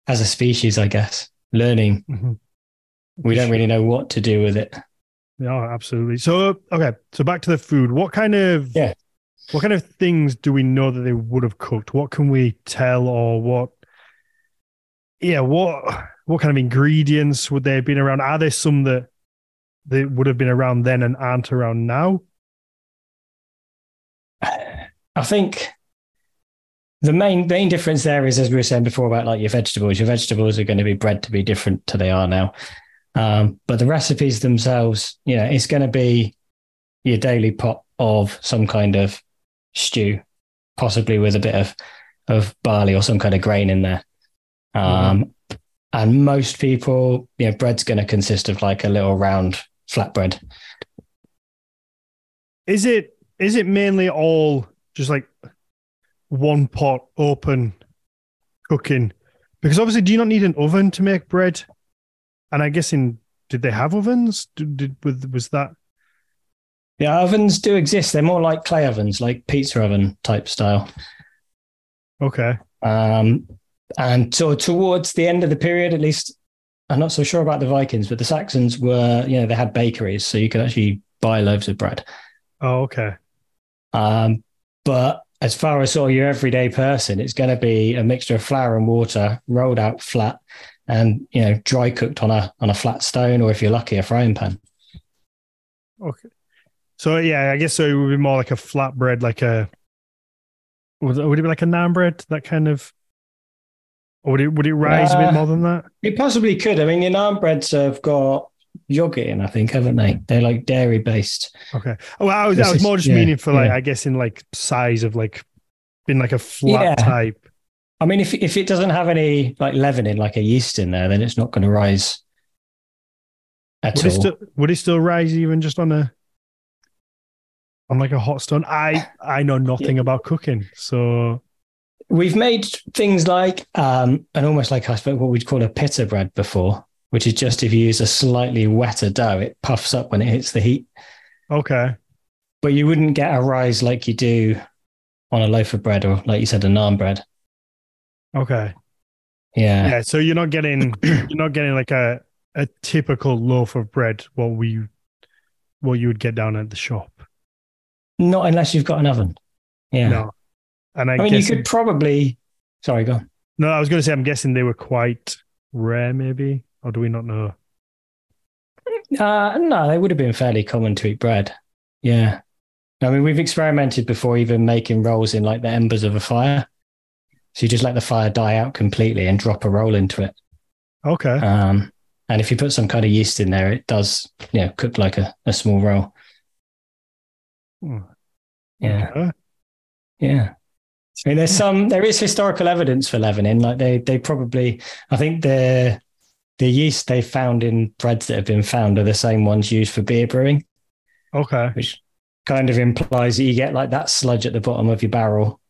as a species, I guess, learning. Mhm. We don't really know what to do with it. Yeah, absolutely. So okay, so back to the food. What kind of Yeah. what kind of things do we know that they would have cooked? What can we tell or what yeah, what what kind of ingredients would they have been around? Are there some that they would have been around then and aren't around now? I think the main main difference there is, as we were saying before, about like your vegetables. Your vegetables are going to be bred to be different to they are now. Um, but the recipes themselves, you know, it's going to be your daily pot of some kind of stew, possibly with a bit of of barley or some kind of grain in there. Um, And most people, you know, bread's going to consist of like a little round flatbread. Is it is it mainly all just like one pot open cooking? Because obviously, do you not need an oven to make bread? And I guess in did they have ovens? Did, did was, was that Yeah, ovens do exist. They're more like clay ovens, like pizza oven type style. okay? Um, and so towards the end of the period, at least, I'm not so sure about the Vikings, but the Saxons were, you know, they had bakeries, so you could actually buy loaves of bread. Oh, okay. Um, but as far as sort of your everyday person, it's going to be a mixture of flour and water rolled out flat, and you know, dry cooked on a on a flat stone, or if you're lucky, a frying pan. Okay. So yeah, I guess so. It would be more like a flatbread, like a would it, would it be like a naan bread? That kind of, or would it would it rise a Uh, bit more than that? It possibly could. I mean, your naan breads have got yogurt in, I think, haven't they? They're like dairy based. Okay. Oh, I was, I was more just yeah, meaning for like yeah. I guess in like size of like being like a flat Yeah. type. I mean, if if it doesn't have any like leavening, like a yeast in there, then it's not going to rise at Would it all. still would it still rise even just on a on like a hot stone? I I know nothing about cooking, so We've made things like um, and almost like I suppose what we'd call a pita bread before, which is just if you use a slightly wetter dough, it puffs up when it hits the heat. okay. But you wouldn't get a rise like you do on a loaf of bread or, like you said, a naan bread. Okay. Yeah. Yeah, so you're not getting you're not getting like a a typical loaf of bread what we what you would get down at the shop. Not unless you've got an oven. Yeah. No. And I, I mean, you could probably. Sorry, go on. no, I was going to say I'm guessing they were quite rare, maybe, or do we not know? Uh, no, they would have been fairly common to eat bread. Yeah. I mean, we've experimented before even making rolls in like the embers of a fire. So you just let the fire die out completely and drop a roll into it. Okay, Um, and if you put some kind of yeast in there, it does, you know, cook like a, a small roll. Hmm. Yeah. Okay. Yeah. I mean, there's some, there is historical evidence for leavening. Like they, they probably, I think the, the yeast they found in breads that have been found are the same ones used for beer brewing. okay, which kind of implies that you get like that sludge at the bottom of your barrel.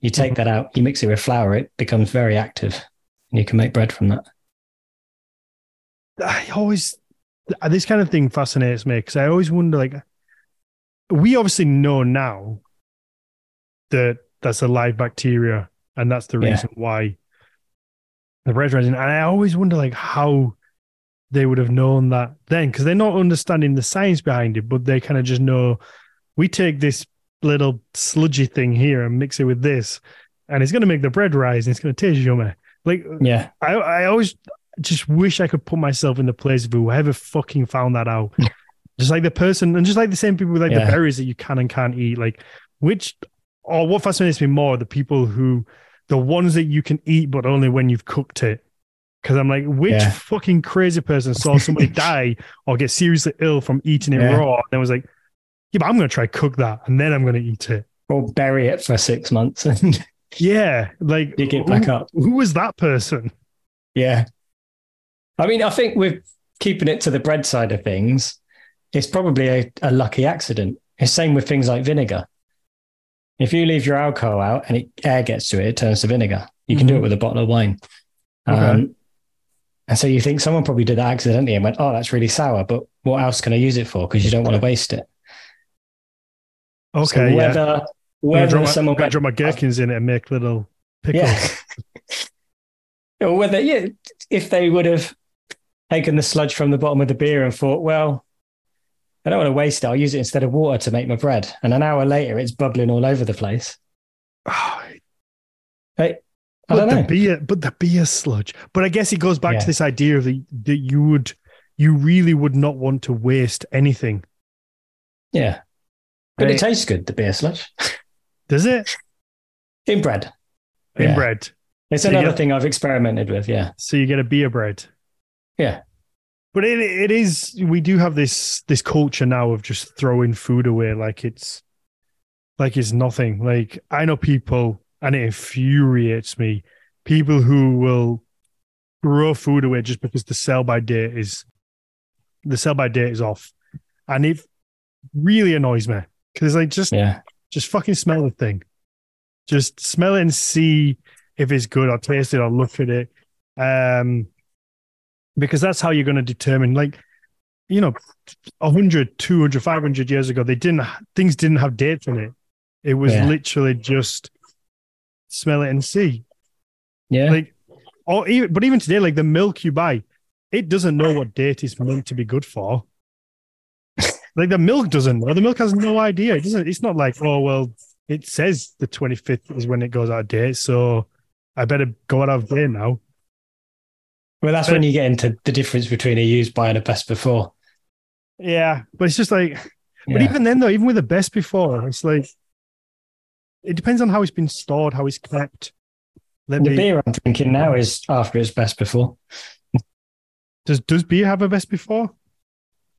You take Mhm. that out, you mix it with flour, it becomes very active, and you can make bread from that. I always this kind of thing fascinates me because I always wonder like we obviously know now that that's a live bacteria and that's the Yeah. reason why the bread rising. And I always wonder like how they would have known that then because they're not understanding the science behind it, but they kind of just know we take this little sludgy thing here and mix it with this, and it's going to make the bread rise and it's going to taste yummy. Like Yeah. I, I always just wish I could put myself in the place of whoever fucking found that out. just like the person, and just like the same people with like Yeah. the berries that you can and can't eat. Like which, or what fascinates me more, the people who, the ones that you can eat, but only when you've cooked it. Because I'm like, which Yeah. fucking crazy person saw somebody die or get seriously ill from eating it Yeah. raw, and then was like, yeah, but I'm going to try cook that, and then I'm going to eat it. Or bury it for six months and Yeah, like dig it back who, up. who was that person? Yeah. I mean, I think with keeping it to the bread side of things, it's probably a, a lucky accident. It's same with things like vinegar. If you leave your alcohol out and it, air gets to it, it turns to vinegar. You can do Mhm. it with a bottle of wine. Um, and so you think someone probably did that accidentally and went, oh, that's really sour, but what else can I use it for? Because you don't want to waste it. Okay, so yeah. whether, I'm whether someone went, drop my gherkins in it and make little pickles. Yeah. or whether, yeah, if they would have taken the sludge from the bottom of the beer and thought, well, I don't want to waste it. I'll use it instead of water to make my bread. And an hour later, it's bubbling all over the place. Ah, I but don't the beer, but the beer sludge. But I guess it goes back Yeah. to this idea of the, that you would, you really would not want to waste anything. Yeah. But Right. it tastes good, the beer sludge. Does it In bread. in Yeah. bread? It's So another get- thing I've experimented with. Yeah. So you get a beer bread. Yeah. But it it is we do have this this culture now of just throwing food away like it's like it's nothing. Like I know people and it infuriates me. People who will throw food away just because the sell by date is the sell by date is off. And it really annoys me. Because like just Yeah. just fucking smell the thing. Just smell it and see if it's good or taste it or look at it. Um, because that's how you're going to determine, like, you know, 100, 200, 500 years ago, they didn't, things didn't have dates on it. It was Yeah. literally just smell it and see. Yeah. Like, or even, but even today, like the milk you buy, it doesn't know what date it's meant to be good for. like the milk doesn't know. The milk has no idea. It doesn't. It's not like, oh well, it says the twenty fifth is when it goes out of date, so I better go out of date now. Well, that's when you get into the difference between a used buy and a best before. Yeah, but it's just like, but even then though, even with the best before, it's like it depends on how it's been stored, how it's kept. Let the me, beer I'm drinking now is after its best before. does does beer have a best before?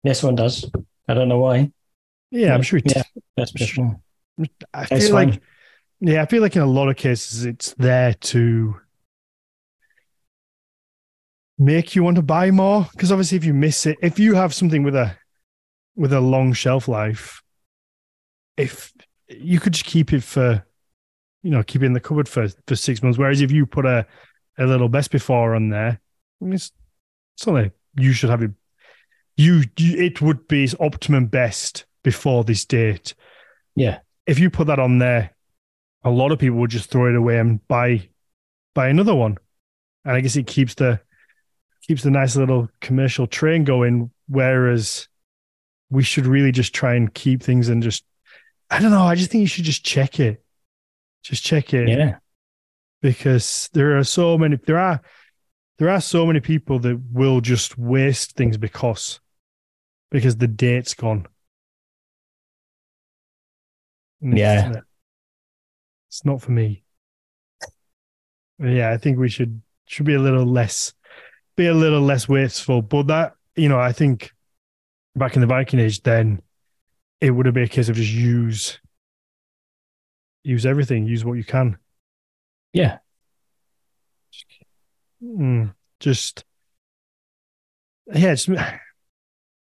This one does. I don't know why. Yeah, I'm sure it. Yeah. Best before. I It's feel like. Yeah, I feel like in a lot of cases it's there to make you want to buy more. Because obviously, if you miss it, if you have something with a with a long shelf life, if you could just keep it for, you know, keep it in the cupboard for for six months. Whereas if you put a a little best before on there, I mean, it's, it's only you should have it. You, you it would be its optimum best before this date. Yeah. If you put that on there, a lot of people would just throw it away and buy buy another one. And I guess it keeps the keeps the nice little commercial train going. Whereas we should really just try and keep things and just I don't know, I just think you should just check it. Just check it. Yeah. Because there are so many there are there are so many people that will just waste things because because the date's gone. And Yeah. It's, it's not for me. Yeah, I think we should should be a little less be a little less wasteful. But that, you know, I think back in the Viking Age, then it would have been a case of just use use everything, use what you can. Yeah. Mm, just yeah, just,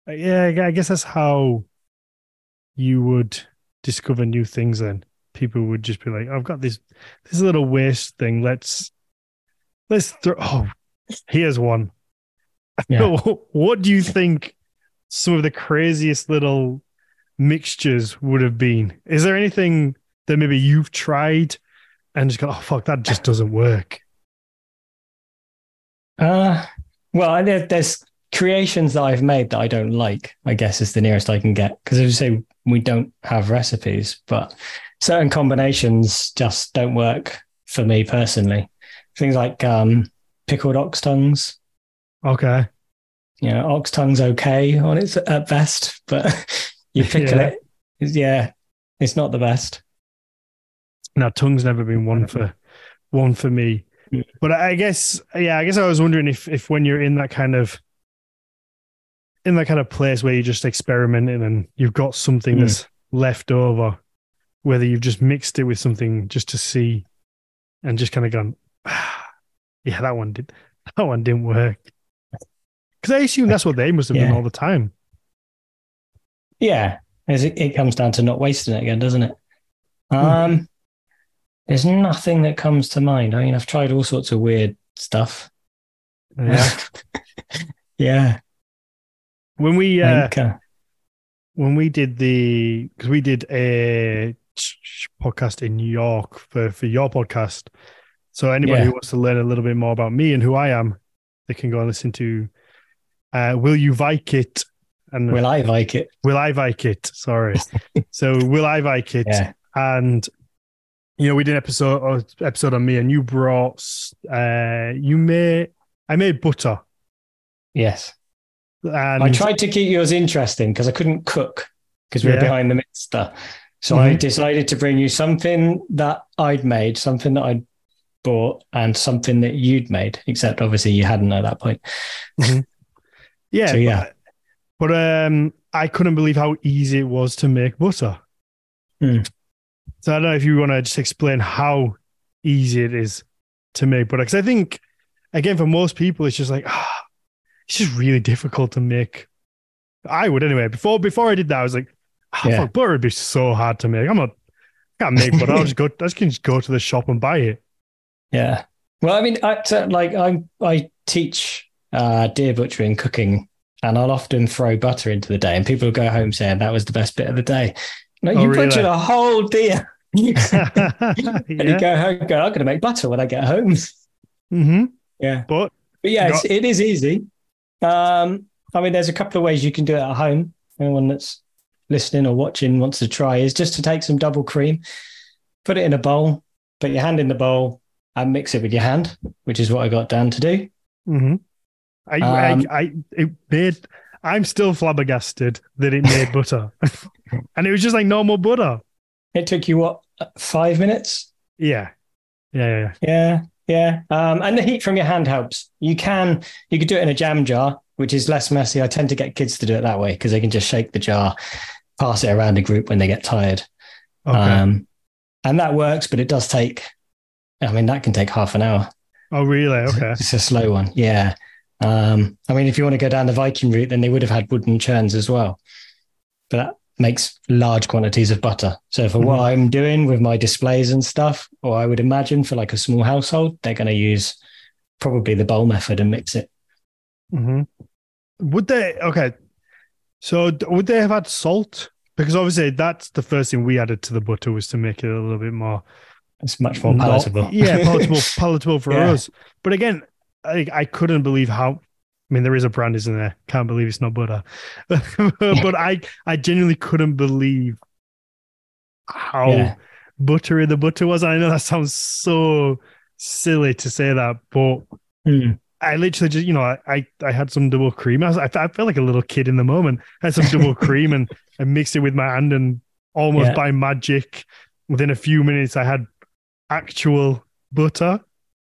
yeah. I guess that's how you would discover new things. Then people would just be like, "I've got this this little waste thing. Let's let's throw. Oh, here's one. Yeah. what do you think some of the craziest little mixtures would have been? Is there anything that maybe you've tried and just go, oh fuck, that just doesn't work? Uh, well, there, there's creations that I've made that I don't like. I guess is the nearest I can get because as you say, we don't have recipes, but certain combinations just don't work for me personally. Things like um, pickled ox tongues. Okay. You know, ox tongue's okay on its at best, but you pickle Yeah. it. it's- Yeah, it's not the best. Now, tongue's never been one for one for me. Mm. But I guess, yeah, I guess I was wondering if if when you're in that kind of in that kind of place where you're just experimenting and you've got something Mm. that's left over, whether you've just mixed it with something just to see and just kind of gone, ah, yeah, that one did that one didn't work. Because I assume that's what they must have done all the time. Yeah, as it, it comes down to not wasting it again, doesn't it? Hmm. Um, there's nothing that comes to mind. I mean, I've tried all sorts of weird stuff. Yeah. yeah. when we uh, uh, when we did the because we did a podcast in New York for for your podcast. So anybody Yeah. who wants to learn a little bit more about me and who I am, they can go and listen to uh, "Will You Vike It?" and will I like it? "Will I Vike It?" Sorry, so "Will I Vike It?" Yeah. and you know we did an episode uh, episode on me and you brought uh you made I made butter Yes. and I tried to keep yours interesting because I couldn't cook because we were Yeah. behind the mixer. So I Mhm. decided to bring you something that I'd made, something that I'd bought, and something that you'd made, except obviously you hadn't at that point. Yeah, So, yeah. But, but um, I couldn't believe how easy it was to make butter. Hmm. So I don't know if you want to just explain how easy it is to make butter, because I think, again, for most people, it's just like ah, it's just really difficult to make. I would anyway. Before before I did that, I was like, ah, Yeah. fuck, butter would be so hard to make. I'm not. I can't make butter. I'll just go. I just can just go to the shop and buy it. Yeah. Well, I mean, I, like I I teach uh, deer butchering and cooking, and I'll often throw butter into the day, and people go home saying that was the best bit of the day. No, Oh, you really? butchered a whole deer. and you go home, go, I'm going to make butter when I get home. Mm-hmm. Yeah. But But yeah, Got- it is easy. Um, I mean, there's a couple of ways you can do it at home. Anyone that's listening or watching wants to try is just to take some double cream, put it in a bowl, put your hand in the bowl, and mix it with your hand, which is what I got Dan to do. hmm I, Um, I, I, it made. I'm still flabbergasted that it made butter, and it was just like normal butter. It took you what five minutes? Yeah, yeah, yeah. Yeah, yeah. Um, and the heat from your hand helps. You can you could do it in a jam jar, which is less messy. I tend to get kids to do it that way because they can just shake the jar, pass it around a group when they get tired. Okay. Um, and that works, but it does take. I mean, that can take half an hour. oh, really? Okay. It's a slow one. Yeah. Um, I mean, if you want to go down the Viking route, then they would have had wooden churns as well. But that makes large quantities of butter. So for what Mhm. I'm doing with my displays and stuff, or I would imagine for like a small household, they're going to use probably the bowl method and mix it. hmm Would they? Okay. So would they have had salt? Because obviously that's the first thing we added to the butter was to make it a little bit more It's much more not- palatable. yeah, palatable, palatable for Yeah. us. But again, I, I couldn't believe how. I mean, there is a brand, isn't there? Can't believe it's not butter. but I, I genuinely couldn't believe how Yeah. buttery the butter was. I know that sounds so silly to say that, but Hmm. I literally just, you know, I, I, I had some double cream. I, was, I, I felt like a little kid in the moment. I had some double cream and I mixed it with my hand, and almost Yeah. by magic, within a few minutes, I had actual butter.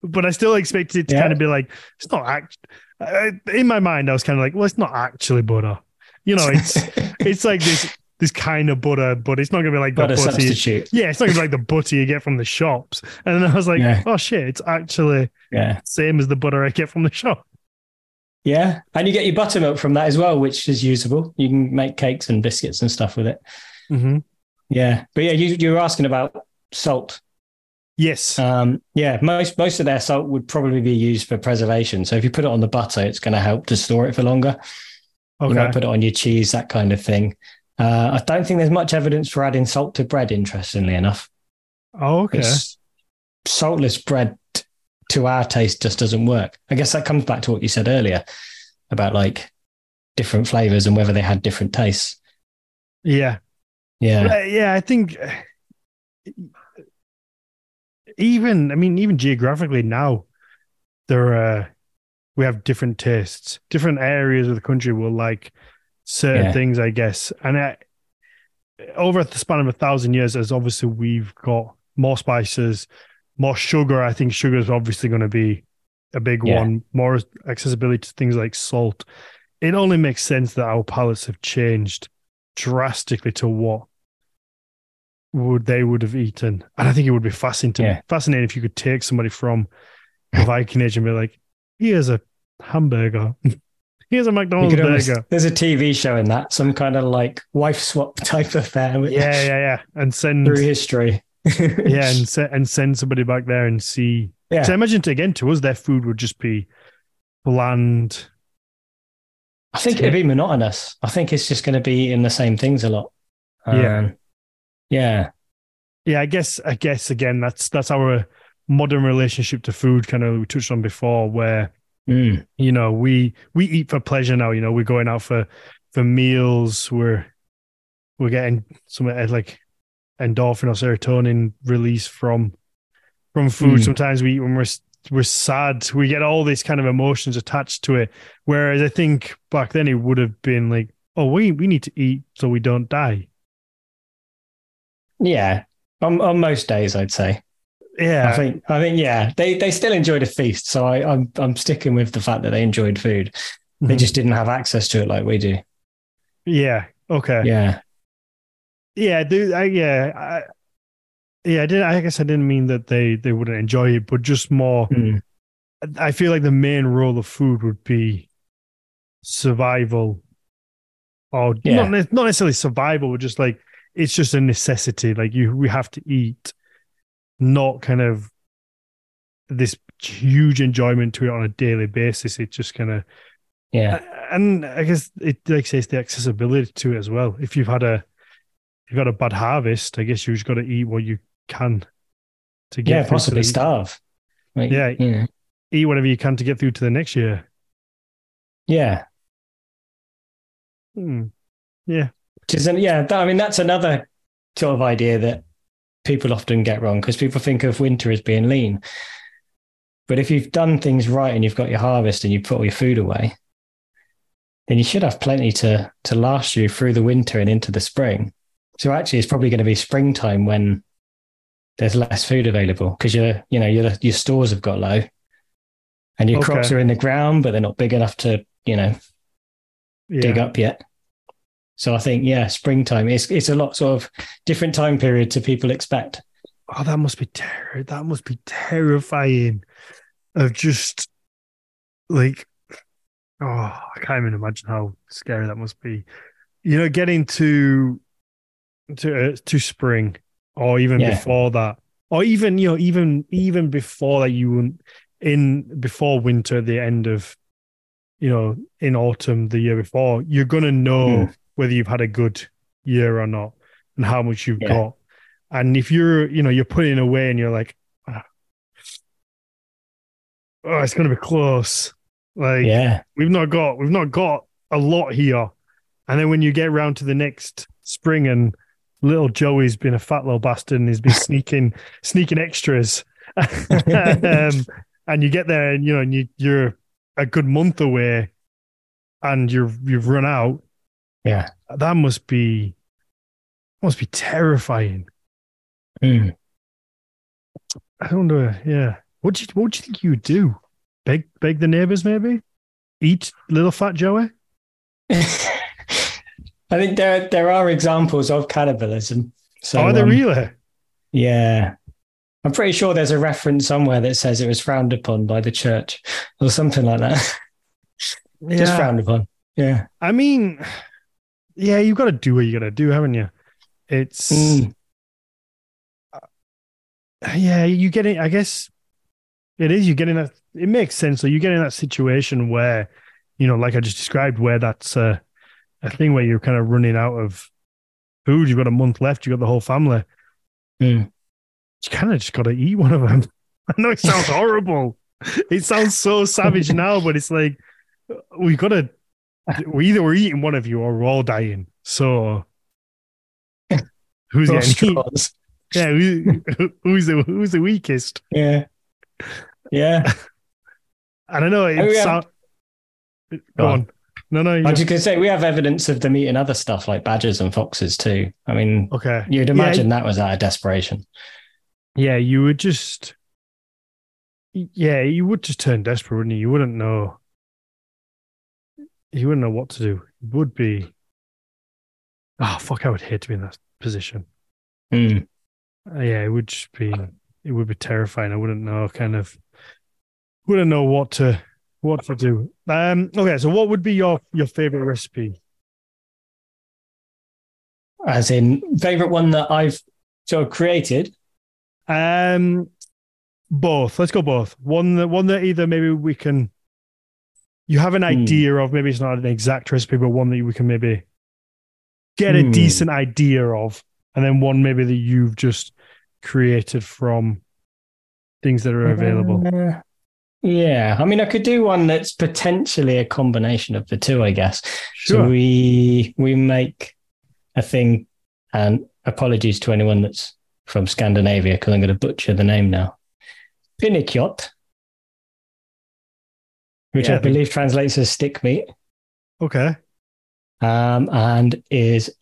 But I still expected it to Yeah. kind of be like, it's not act. I, in my mind, I was kind of like, well, it's not actually butter. You know, it's it's like this this kind of butter, but it's not gonna be like the butter butter. you- substitute. yeah, it's not gonna be like the butter you get from the shops. And then I was like, Yeah. oh shit, it's actually Yeah. same as the butter I get from the shop. Yeah. And you get your buttermilk from that as well, which is usable. You can make cakes and biscuits and stuff with it. Mm-hmm. Yeah, but yeah, you you were asking about salt. Yes. Um, yeah, most most of their salt would probably be used for preservation. So if you put it on the butter, it's going to help to store it for longer. okay. You know, put it on your cheese, that kind of thing. Uh, I don't think there's much evidence for adding salt to bread. Interestingly enough, oh, okay. It's- saltless bread to our taste just doesn't work. I guess that comes back to what you said earlier about like different flavors and whether they had different tastes. Yeah. Yeah, yeah, I think even I mean even geographically now there are we have different tastes. Different areas of the country will like certain Yeah. things, I guess. And I, over the span of a thousand years, as obviously we've got more spices, more sugar. I think sugar is obviously going to be a big Yeah. one. More accessibility to things like salt. It only makes sense that our palates have changed drastically to what would they would have eaten. And I think it would be fascinating Yeah. fascinating if you could take somebody from the Viking Age and be like, here's a hamburger. here's a McDonald's almost- burger. there's a TV show in that, some kind of like wife swap type affair with- Yeah, yeah, yeah. And send through history. yeah, and se- and send somebody back there and see. yeah. So I imagine to, again to us, their food would just be bland. I think it'd be monotonous. I think it's just going to be eating the same things a lot. Um, yeah. Yeah, Yeah, I guess I guess again that's that's our modern relationship to food, kind of we touched on before, where Mm. you know we we eat for pleasure now. You know, we're going out for for meals. We're we're getting some uh, like endorphin or serotonin release from from food. Mm. Sometimes we eat when we're we're sad, we get all these kind of emotions attached to it. Whereas I think back then it would have been like, oh, we we need to eat so we don't die. Yeah. On, on most days, I'd say. Yeah, I think. I think. Yeah. They they still enjoyed a feast, so I, I'm I'm sticking with the fact that they enjoyed food. They Mhm. just didn't have access to it like we do. yeah. Okay. Yeah. Yeah, dude. I, yeah, I, yeah. I did. I guess I didn't mean that they they wouldn't enjoy it, but just more. Mm. I feel like the main role of food would be survival, or Yeah. not not necessarily survival, but just like it's just a necessity. Like you, we have to eat, not kind of this huge enjoyment to it on a daily basis. It just kind of Yeah. and I guess it like says the accessibility to it as well. If you've had a you've got a bad harvest, I guess you've just got to eat what you can to get Yeah. through to Possibly starve. Like, Yeah. You know. eat whatever you can to get through to the next year. Yeah. Hmm. Yeah. Which is, yeah, that, I mean, that's another sort of idea that people often get wrong because people think of winter as being lean. But if you've done things right and you've got your harvest and you put all your food away, then you should have plenty to to last you through the winter and into the spring. So actually, it's probably going to be springtime when there's less food available because your you know your your stores have got low, and your Okay. crops are in the ground, but they're not big enough to you know Yeah. dig up yet. So I think, yeah, springtime. It's it's a lot sort of different time period to people expect. Oh, that must be ter- that must be terrifying. Of just like, oh, I can't even imagine how scary that must be. You know, getting to to uh, to spring, or even Yeah. before that, or even you know, even even before that, you in before winter, the end of you know, in autumn the year before, you're gonna know Hmm. Whether you've had a good year or not, and how much you've Yeah. got. And if you're, you know, you're putting away and you're like, "Ah, oh, it's going to be close. Like Yeah, we've not got, we've not got a lot here. And then when you get around to the next spring and little Joey's been a fat little bastard and he's been sneaking, sneaking extras. um, and you get there and, you know, and you, you're a good month away and you've, you've run out. Yeah. That must be, must be terrifying. Mm. I don't know. Yeah. What do you what do you think you would do? Beg beg the neighbors maybe? Eat little fat Joey? I think there there are examples of cannibalism. So Are they um, really? Yeah, I'm pretty sure there's a reference somewhere that says it was frowned upon by the church or something like that. Just frowned upon. Yeah. I mean, yeah, you've got to do what you got to do, haven't you? It's Mm. yeah, you get it. I guess it is. You get in that. It makes sense. So you get in that situation where, you know, like I just described, where that's a, a thing where you're kind of running out of food. You've got a month left. You've got the whole family. Mm. You kind of just got to eat one of them. I know it sounds horrible. It sounds so savage now, but it's like we got to. We either we're eating one of you or we're all dying. So who's getting. Yeah, who, who's the who's the weakest? Yeah. Yeah. I don't know. It Oh, yeah. sound- Go, on. on. No, no. I You was just say, we have evidence of them eating other stuff like badgers and foxes too. I mean, okay. you'd imagine that was out of desperation. Yeah, you would just. Yeah, you would just turn desperate, wouldn't you? You wouldn't know. You wouldn't know what to do. It would be. Oh fuck! I would hate to be in that position. Mm. Uh, yeah, it would just be. It would be terrifying. I wouldn't know. Kind of. Wouldn't know what to what to do. Um. Okay, so what would be your your favorite recipe? As in, favorite one that I've sort of created. Um, both. Let's go both. One that one that either maybe we can. You have an Hmm. idea of maybe it's not an exact recipe, but one that we can maybe get a Hmm. decent idea of, and then one maybe that you've just created from things that are available. Uh, yeah. I mean, I could do one that's potentially a combination of the two, I guess. Sure. So we we make a thing, and apologies to anyone that's from Scandinavia because I'm going to butcher the name now. Pinnekjøtt, which Yeah, I believe translates as stick meat, okay. um, and is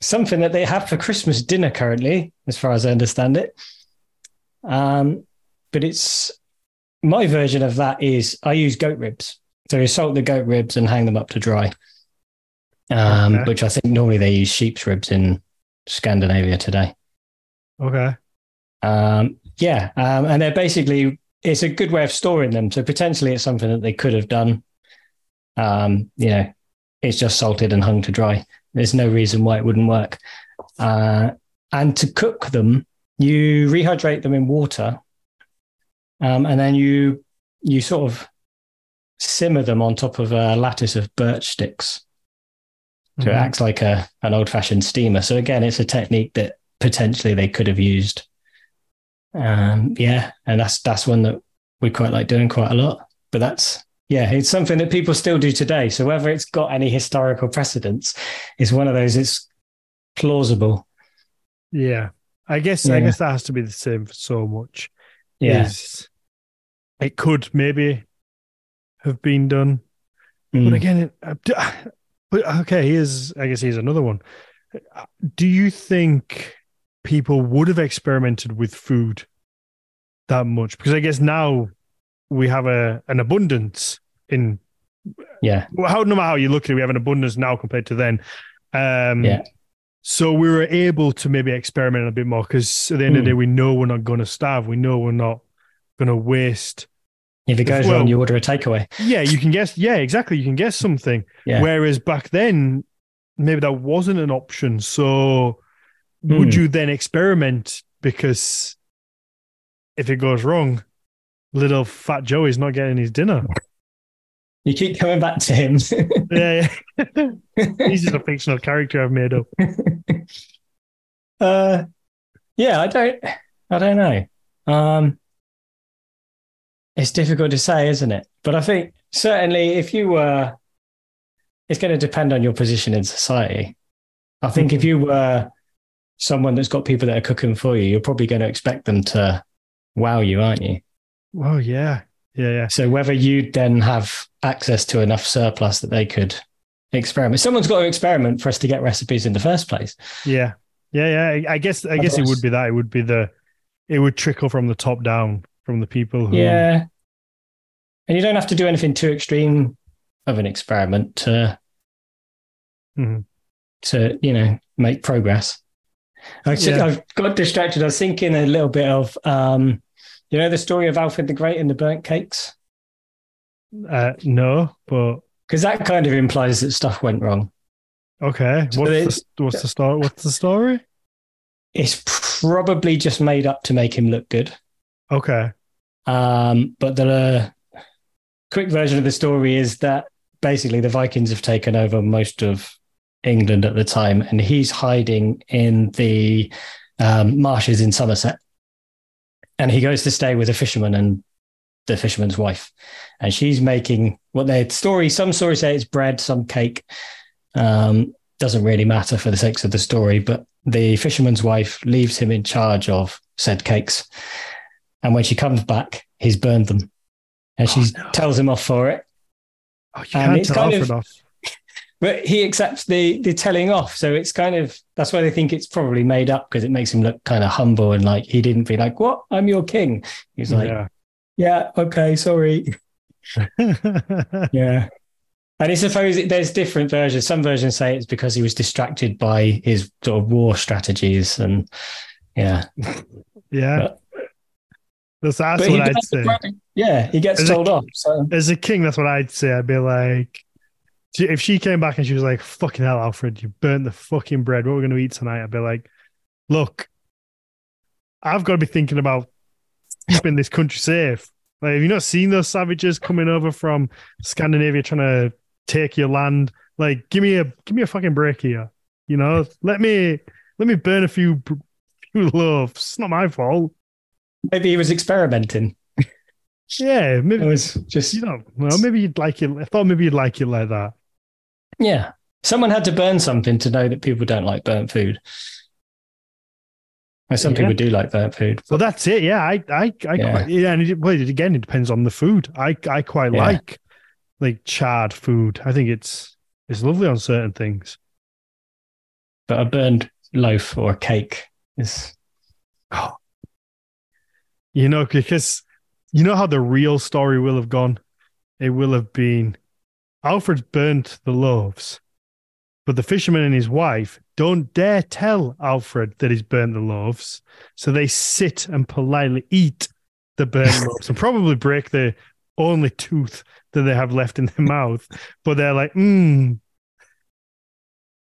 something that they have for Christmas dinner currently, as far as I understand it. Um, but it's my version of that is I use goat ribs. So you salt the goat ribs and hang them up to dry. Um, Okay. which I think normally they use sheep's ribs in Scandinavia today. Okay. Um, yeah, um, and they're basically it's a good way of storing them. So potentially it's something that they could have done. Um, you know, it's just salted and hung to dry. There's no reason why it wouldn't work. Uh, and to cook them, you rehydrate them in water, um, and then you you sort of simmer them on top of a lattice of birch sticks. So it Mhm. acts like a an old fashioned steamer. So again, it's a technique that potentially they could have used. Um, yeah, and that's that's one that we quite like doing quite a lot. But that's yeah, it's something that people still do today. So whether it's got any historical precedence is one of those. It's plausible. Yeah. I guess I guess that has to be the same for so much. Yeah. It could maybe have been done But Mm. again, it, uh, but okay, here's I guess here's another one. Do you think people would have experimented with food that much? Because I guess now we have a an abundance in yeah. how no matter how you look at it, we have an abundance now compared to then. Um, Yeah. So we were able to maybe experiment a bit more because at the end of the Mm. day, we know we're not going to starve. We know we're not going to waste. If it goes Well- wrong, you order a takeaway. Yeah, you can guess. Yeah, exactly. You can guess something. Yeah. Whereas back then, maybe that wasn't an option. So would Hmm. you then experiment? Because if it goes wrong, little fat Joey's not getting his dinner. You keep coming back to him. yeah, yeah. he's just a fictional character I've made up. uh, yeah, I don't, I don't know. Um, it's difficult to say, isn't it? But I think certainly if you were, it's going to depend on your position in society. I think if you were someone that's got people that are cooking for you, you're probably going to expect them to wow you, aren't you? Oh yeah, yeah, yeah. So whether you then have access to enough surplus that they could experiment, someone's got to experiment for us to get recipes in the first place. Yeah, yeah, yeah. I- guess I guess it would be that. It would be the it would trickle from the top down from the people who. Yeah. And you don't have to do anything too extreme of an experiment to, Mhm. to you know, make progress. I Yeah. I've got distracted. I was thinking a little bit of, um, you know, the story of Alfred the Great and the burnt cakes? Uh, no, but Because that kind of implies that stuff went wrong. okay. So What's the what's the story? What's the story? It's probably just made up to make him look good. Okay. Um, but the uh, quick version of the story is that basically the Vikings have taken over most of England at the time, and he's hiding in the um, marshes in Somerset. And he goes to stay with a fisherman and the fisherman's wife, and she's making what their story. Some stories say it's bread, some cake. Um, doesn't really matter for the sakes of the story, but the fisherman's wife leaves him in charge of said cakes. And when she comes back, he's burned them. And she Oh, no. tells him off for it. Oh, you And can't tell off. But he accepts the the telling off. So it's kind of that's why they think it's probably made up because it makes him look kind of humble and like he didn't be like, What? I'm your king. He's like, Yeah, yeah. okay, sorry. Yeah. And I suppose there's different versions. Some versions say it's because he was distracted by his sort of war strategies and yeah. yeah. But- That's, that's what I'd say. Yeah, he gets it- told off. So As a king, that's what I'd say. I'd be like, if she came back and she was like, fucking hell, Alfred, you burnt the fucking bread. What are we going to eat tonight? I'd be like, look, I've got to be thinking about keeping this country safe. Like, have you not seen those savages coming over from Scandinavia trying to take your land? Like, give me a give me a fucking break here. You know, let me let me burn a few few loaves. It's not my fault. maybe he was experimenting. Yeah, maybe It was just you know. Well, maybe you'd like it. I thought maybe you'd like it like that. Yeah. Someone had to burn something to know that people don't like burnt food. Well, some Yeah. people do like burnt food. So that's it. Yeah, I, I, I Yeah. quite, yeah, and it, well, it- again, it depends on the food. I, I quite Yeah. like like charred food. I think it's it's lovely on certain things. But a burned loaf or a cake is Oh, you know, because you know how the real story will have gone. It will have been Alfred's burnt the loaves, but the fisherman and his wife don't dare tell Alfred that he's burnt the loaves. So they sit and politely eat the burnt loaves and probably break the only tooth that they have left in their mouth. But they're like, mm,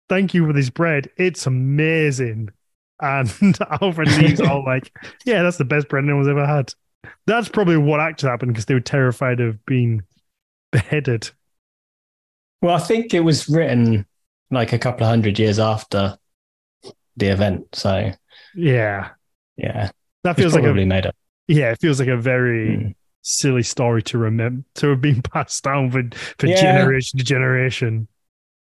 thank you for this bread. It's amazing. And Alfred leaves all like, yeah, that's the best bread anyone's ever had. That's probably what actually happened because they were terrified of being beheaded. Well, I think it was written like a couple of hundred years after the event. So Yeah. yeah, That feels like probably a made up. yeah, it feels like a very Mm. silly story to remember to have been passed down for, for Yeah. generation to generation.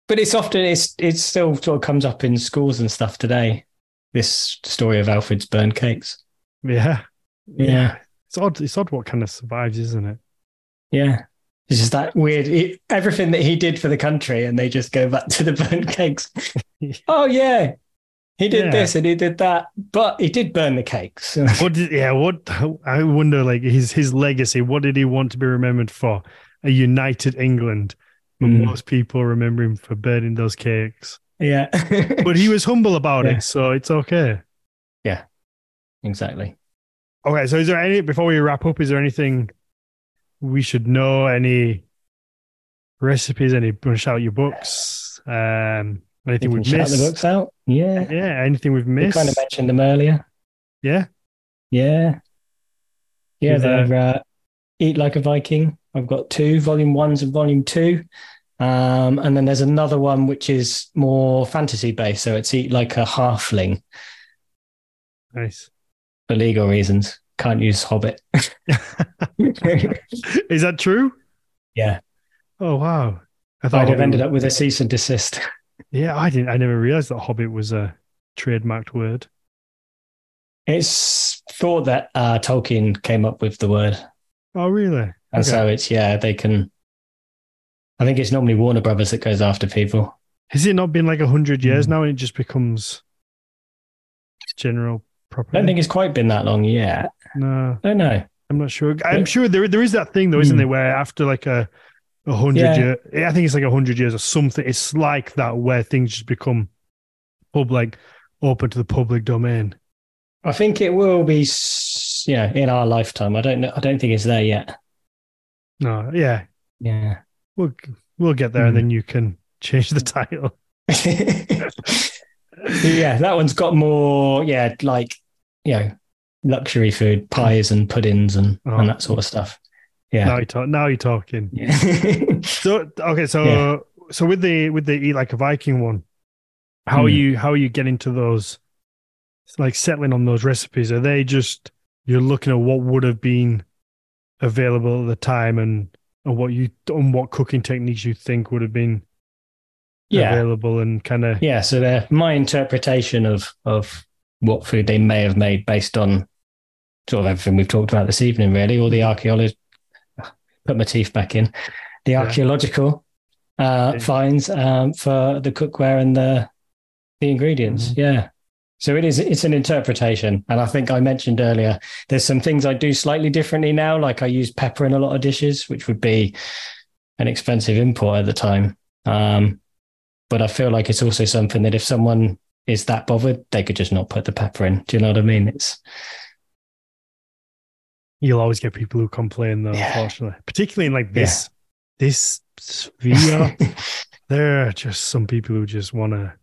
But it's often it's it still sort of comes up in schools and stuff today. This story of Alfred's burned cakes. Yeah. Yeah. It's odd. It's odd what kind of survives, isn't it? Yeah. It's just that weird. It, everything that he did for the country, and they just go back to the burnt cakes. oh yeah, he did Yeah. this and he did that, but he did burn the cakes. What did yeah, what I wonder like his his legacy, what did he want to be remembered for? A united England. But Mm. most people remember him for burning those cakes. yeah, But he was humble about Yeah. it, so it's okay. Yeah. Exactly. Okay, so is there any before we wrap up, is there anything we should know? Any recipes? Any shout your books? Um anything We we've shout missed? the books out. Yeah, Yeah, anything we've we missed? kind of mentioned them earlier. yeah. Yeah, yeah. They're uh, Eat Like a Viking. I've got two, volume ones and volume two. Um, and then there's another one which is more fantasy based. So it's Eat Like a Halfling Nice. for legal reasons. Can't use Hobbit. is that true? yeah. Oh wow. I thought I'd have ended was- up with a cease and desist. Yeah, I didn't I never realized that Hobbit was a trademarked word. It's thought that uh, Tolkien came up with the word. Oh really? And Okay. so it's, yeah, they can. I think it's normally Warner Brothers that goes after people. Has it not been like a hundred years Hmm. now and it just becomes general I don't think it's quite been that long yet. no, I don't know. I'm not sure. I'm sure there there is that thing though, isn't Hmm. there, where after like a a hundred Yeah. year I think it's like a hundred years or something. It's like that where things just become public open to the public domain. I think it will be, know, in our lifetime. I don't know. I don't think it's there yet. No, yeah. Yeah. We'll we'll get there Hmm. and then you can change the title. yeah, that one's got more, yeah, like you know, luxury food, pies and puddings and, Oh. and that sort of stuff. Yeah. Now you talk. Now you're talking. Yeah. So okay, so Yeah. so with the with the eat like a Viking one, how are Hmm. you how are you getting to those? Like settling on those recipes, are they just you're looking at what would have been available at the time and and what you and what cooking techniques you think would have been yeah. available and kind of Yeah. So they're my interpretation of of what food they may have made based on sort of everything we've talked about this evening, really, all the archaeology. Put my teeth back in. The archaeological uh, Yeah. finds um, for the cookware and the the ingredients. Mhm. Yeah. So it is. It's an interpretation, and I think I mentioned earlier. There's some things I do slightly differently now. Like I use pepper in a lot of dishes, which would be an expensive import at the time. Um, but I feel like it's also something that if someone is that bothered, they could just not put the pepper in. Do you know what I mean? It's you'll always get people who complain though, Yeah. unfortunately. Particularly in like this this sphere. there are just some people who just wanna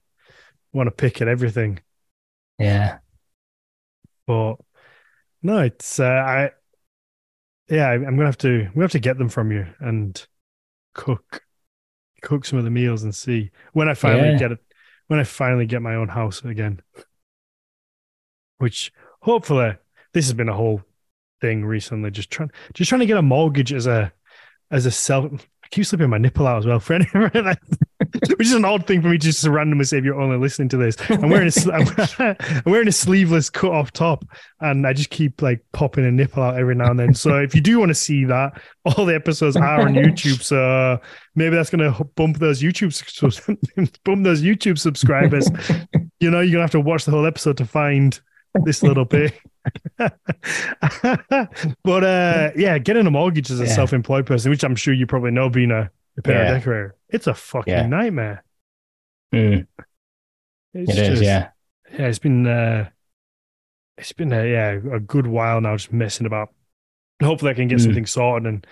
wanna pick at everything. yeah, But no, it's uh, I yeah, I'm gonna have to we have to get them from you and cook cook some of the meals and see when I finally Yeah. get it when I finally get my own house again. Which hopefully this has been a whole thing recently. Just trying just trying to get a mortgage as a as a self I keep slipping my nipple out as well for anyone which is an odd thing for me just to randomly say if you're only listening to this. I'm wearing a I'm wearing a sleeveless cut off top and I just keep like popping a nipple out every now and then. So if you do want to see that, all the episodes are on YouTube. So maybe that's going to bump those YouTube bump those YouTube subscribers. You know, you're gonna have to watch the whole episode to find this little bit. but uh yeah, getting a mortgage as a Yeah. self-employed person, which I'm sure you probably know being a repair Yeah. decorator, it's a fucking Yeah. nightmare. Mm, It's it is. just- Yeah, yeah, it's been uh it's been a yeah, a good while now just messing about. Hopefully I can get Mm. something sorted and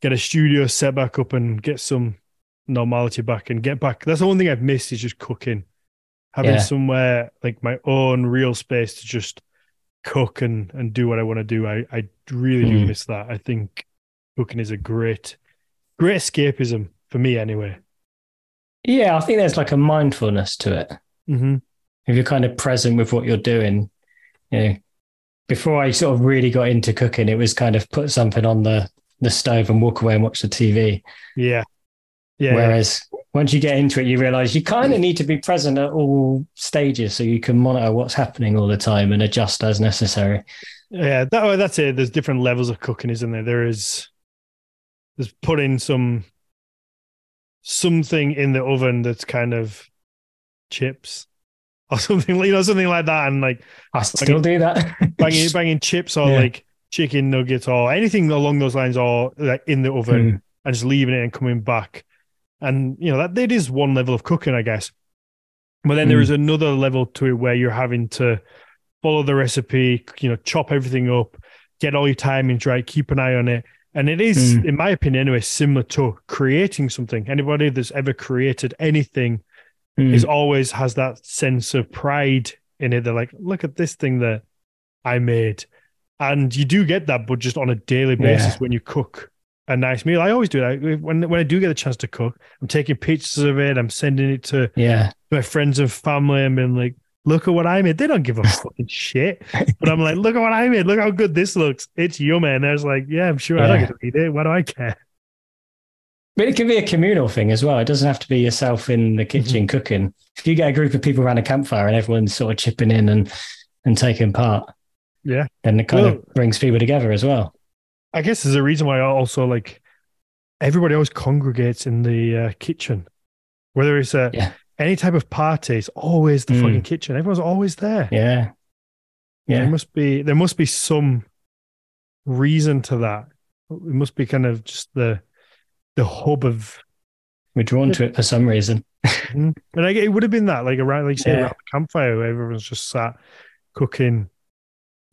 get a studio set back up and get some normality back and get back. That's the one thing I've missed is just cooking. Having Yeah. somewhere like my own real space to just cook and and do what I want to do. I I really do Mm. miss that. I think cooking is a great great escapism for me anyway. yeah. I think there's like a mindfulness to it. Mm-hmm. if you're kind of present with what you're doing, you know, before I sort of really got into cooking, it was kind of put something on the, the stove and walk away and watch the TV. Yeah. Yeah. Whereas once you get into it, you realize you kind of need to be present at all stages so you can monitor what's happening all the time and adjust as necessary. Yeah, that, oh, that's it. There's different levels of cooking, isn't there? There is there's putting some something in the oven that's kind of chips or something, you know, something like that, and like I still do that. banging banging chips or Yeah. like chicken nuggets or anything along those lines, or like in the oven Mm, and just leaving it and coming back, and you know that that is one level of cooking, I guess. But then there Mm. is another level to it where you're having to follow the recipe, you know, chop everything up, get all your timings right, keep an eye on it. And it is, Mm. in my opinion, anyway, similar to creating something. Anybody that's ever created anything mm, is always has that sense of pride in it. They're like, look at this thing that I made. And you do get that, but just on a daily basis Yeah. when you cook a nice meal. I always do that. When when I do get the chance to cook, I'm taking pictures of it, I'm sending it to yeah. my friends and family I'm been like, look at what I made. They don't give a fucking shit. But I'm like, look at what I made. Look how good this looks. It's yummy. And I was like, yeah, I'm sure I don't Yeah. get to eat it. Why do I care? But it can be a communal thing as well. It doesn't have to be yourself in the kitchen cooking. If you get a group of people around a campfire and everyone's sort of chipping in and, and taking part, Yeah. then it kind Well- of brings people together as well. I guess there's a reason why I also like everybody always congregates in the uh, kitchen. Whether it's a, Yeah. Any type of party, it's always the Mm. fucking kitchen. Everyone's always there. Yeah. Yeah. There must be there must be some reason to that. It must be kind of just the the hub of We're drawn to it for some reason. Mhm. And I, it would have been that, like around, like say, Yeah. around the campfire, where everyone's just sat cooking,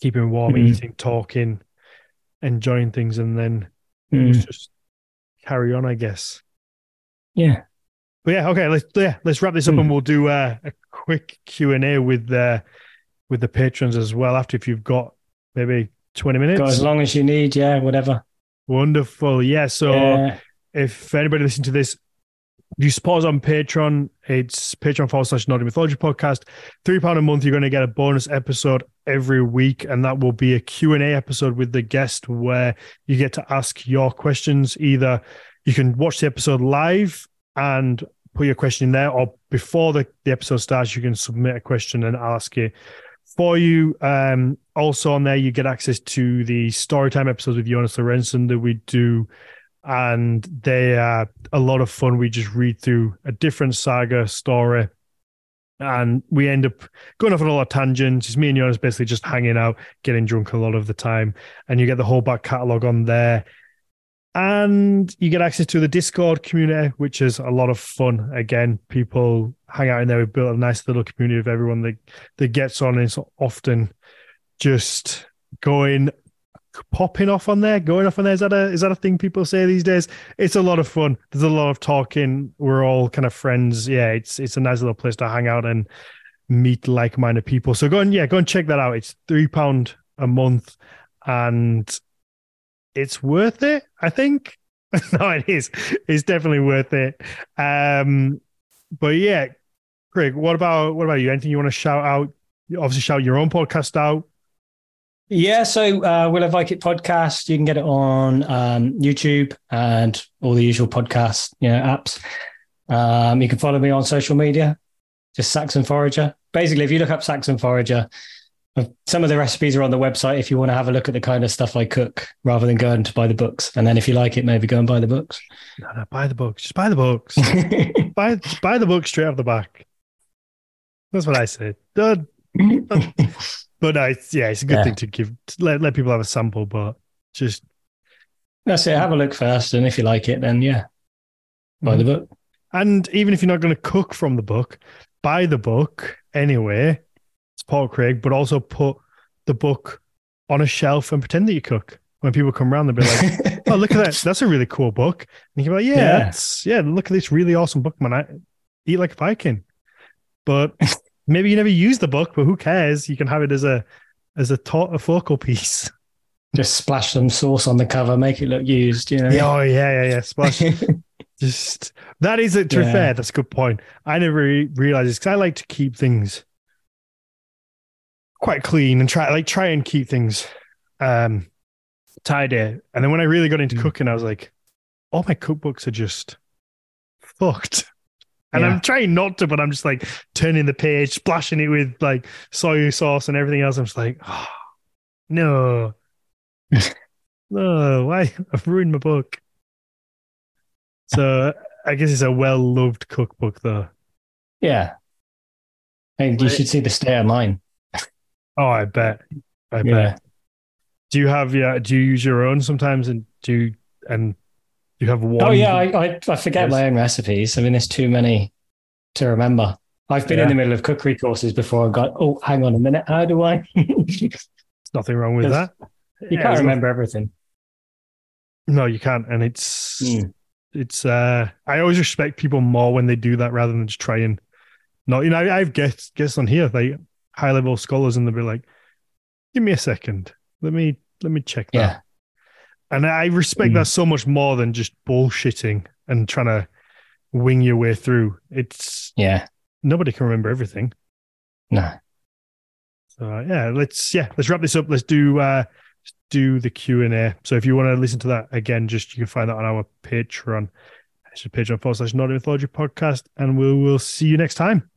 keeping warm, Mhm. eating, talking, enjoying things, and then it was Mm. just carry on, I guess. Yeah. But yeah, okay, let's yeah, let's wrap this up, Mm. and we'll do uh, a quick Q and A with uh, with the patrons as well after if you've got maybe 20 minutes. Got as long as you need, yeah, whatever. Wonderful. Yeah. So Yeah. if anybody listening to this, you support us on Patreon, it's Patreon forward slash Nordic Mythology Podcast. Three pound a month, you're going to get a bonus episode every week, and that will be a Q&A episode with the guest where you get to ask your questions. Either you can watch the episode live and put your question in there, or before the, the episode starts, you can submit a question and ask it for you. Um, also on there, you get access to the storytime episodes with Jonas Lorenzen that we do and they are a lot of fun. We just read through a different saga story, and we end up going off on a lot of tangents. It's me and Jonas basically just hanging out, getting drunk a lot of the time, and you get the whole back catalog on there. And you get access to the Discord community, which is a lot of fun. Again, people hang out in there. We've built a nice little community of everyone that, that gets on. It's often just going popping off on there, going off on there. Is that a is that a thing people say these days? It's a lot of fun. There's a lot of talking. We're all kind of friends. Yeah, it's it's a nice little place to hang out and meet like-minded people. So go and yeah, go and check that out. It's three pound a month, and it's worth it. I think. no, it is. It's definitely worth it. Um, but yeah, Craig, what about what about you? Anything you want to shout out? Obviously shout your own podcast out. Yeah, so uh, Will I Like It podcast, you can get it on um, YouTube and all the usual podcast you know, apps. Um, you can follow me on social media, just Saxon Forager. Basically, if you look up Saxon Forager, some of the recipes are on the website if you want to have a look at the kind of stuff I cook rather than going to buy the books. And then if you like it, maybe go and buy the books. No, no, buy the books. Just buy the books. buy buy the book straight off the back. That's what I said. Done. But no, it's, yeah, it's a good Yeah. thing to give to let let people have a sample. But just That's it. Have a look first. And if you like it, then yeah, buy mm-hmm. the book. and even if you're not going to cook from the book, buy the book anyway. Support Craig, but also put the book on a shelf and pretend that you cook. When people come around, they'll be like, "Oh, look at that! That's a really cool book." And you can be like, "Yeah, Yeah. that's yeah. Look at this really awesome book, man. I eat like a Viking." But maybe you never use the book, but who cares? You can have it as a as a, ta- a focal piece. Just splash some sauce on the cover, make it look used, you know. Yeah, oh yeah, yeah, yeah. Splash. Just that is it. To be Yeah. fair, that's a good point. I never re- realized this because I like to keep things quite clean and try like try and keep things um tidy. And then when I really got into Mm. cooking, I was like, all my cookbooks are just fucked. And Yeah. I'm trying not to, but I'm just like turning the page, splashing it with like soy sauce and everything else. I'm just like, oh, no, no, why I've ruined my book. So I guess it's a well loved cookbook, though. yeah. And you should see the state of mine. Oh, I bet. I bet. Do you have yeah? Do you use your own sometimes? And do you, and do you have one? Oh yeah, I, I, I forget my own recipes. I mean, there's too many to remember. I've been in the middle of cookery courses before and got, oh, hang on a minute, how do I? There's nothing wrong with that. You Yeah, can't remember everything. No, you can't, and it's Mm. it's. uh I always respect people more when they do that rather than just trying. and not. You know, I, I've guests guests on here, like high level scholars, and they'll be like, "Give me a second, let me let me check that." Yeah. And I respect Mm. that so much more than just bullshitting and trying to wing your way through. It's Yeah. nobody can remember everything. No. So uh, yeah, let's yeah, let's wrap this up. Let's do uh let's do the Q and A. So if you want to listen to that again, just you can find that on our Patreon. It's just Patreon forward slash Nordic Mythology podcast, and we will see you next time.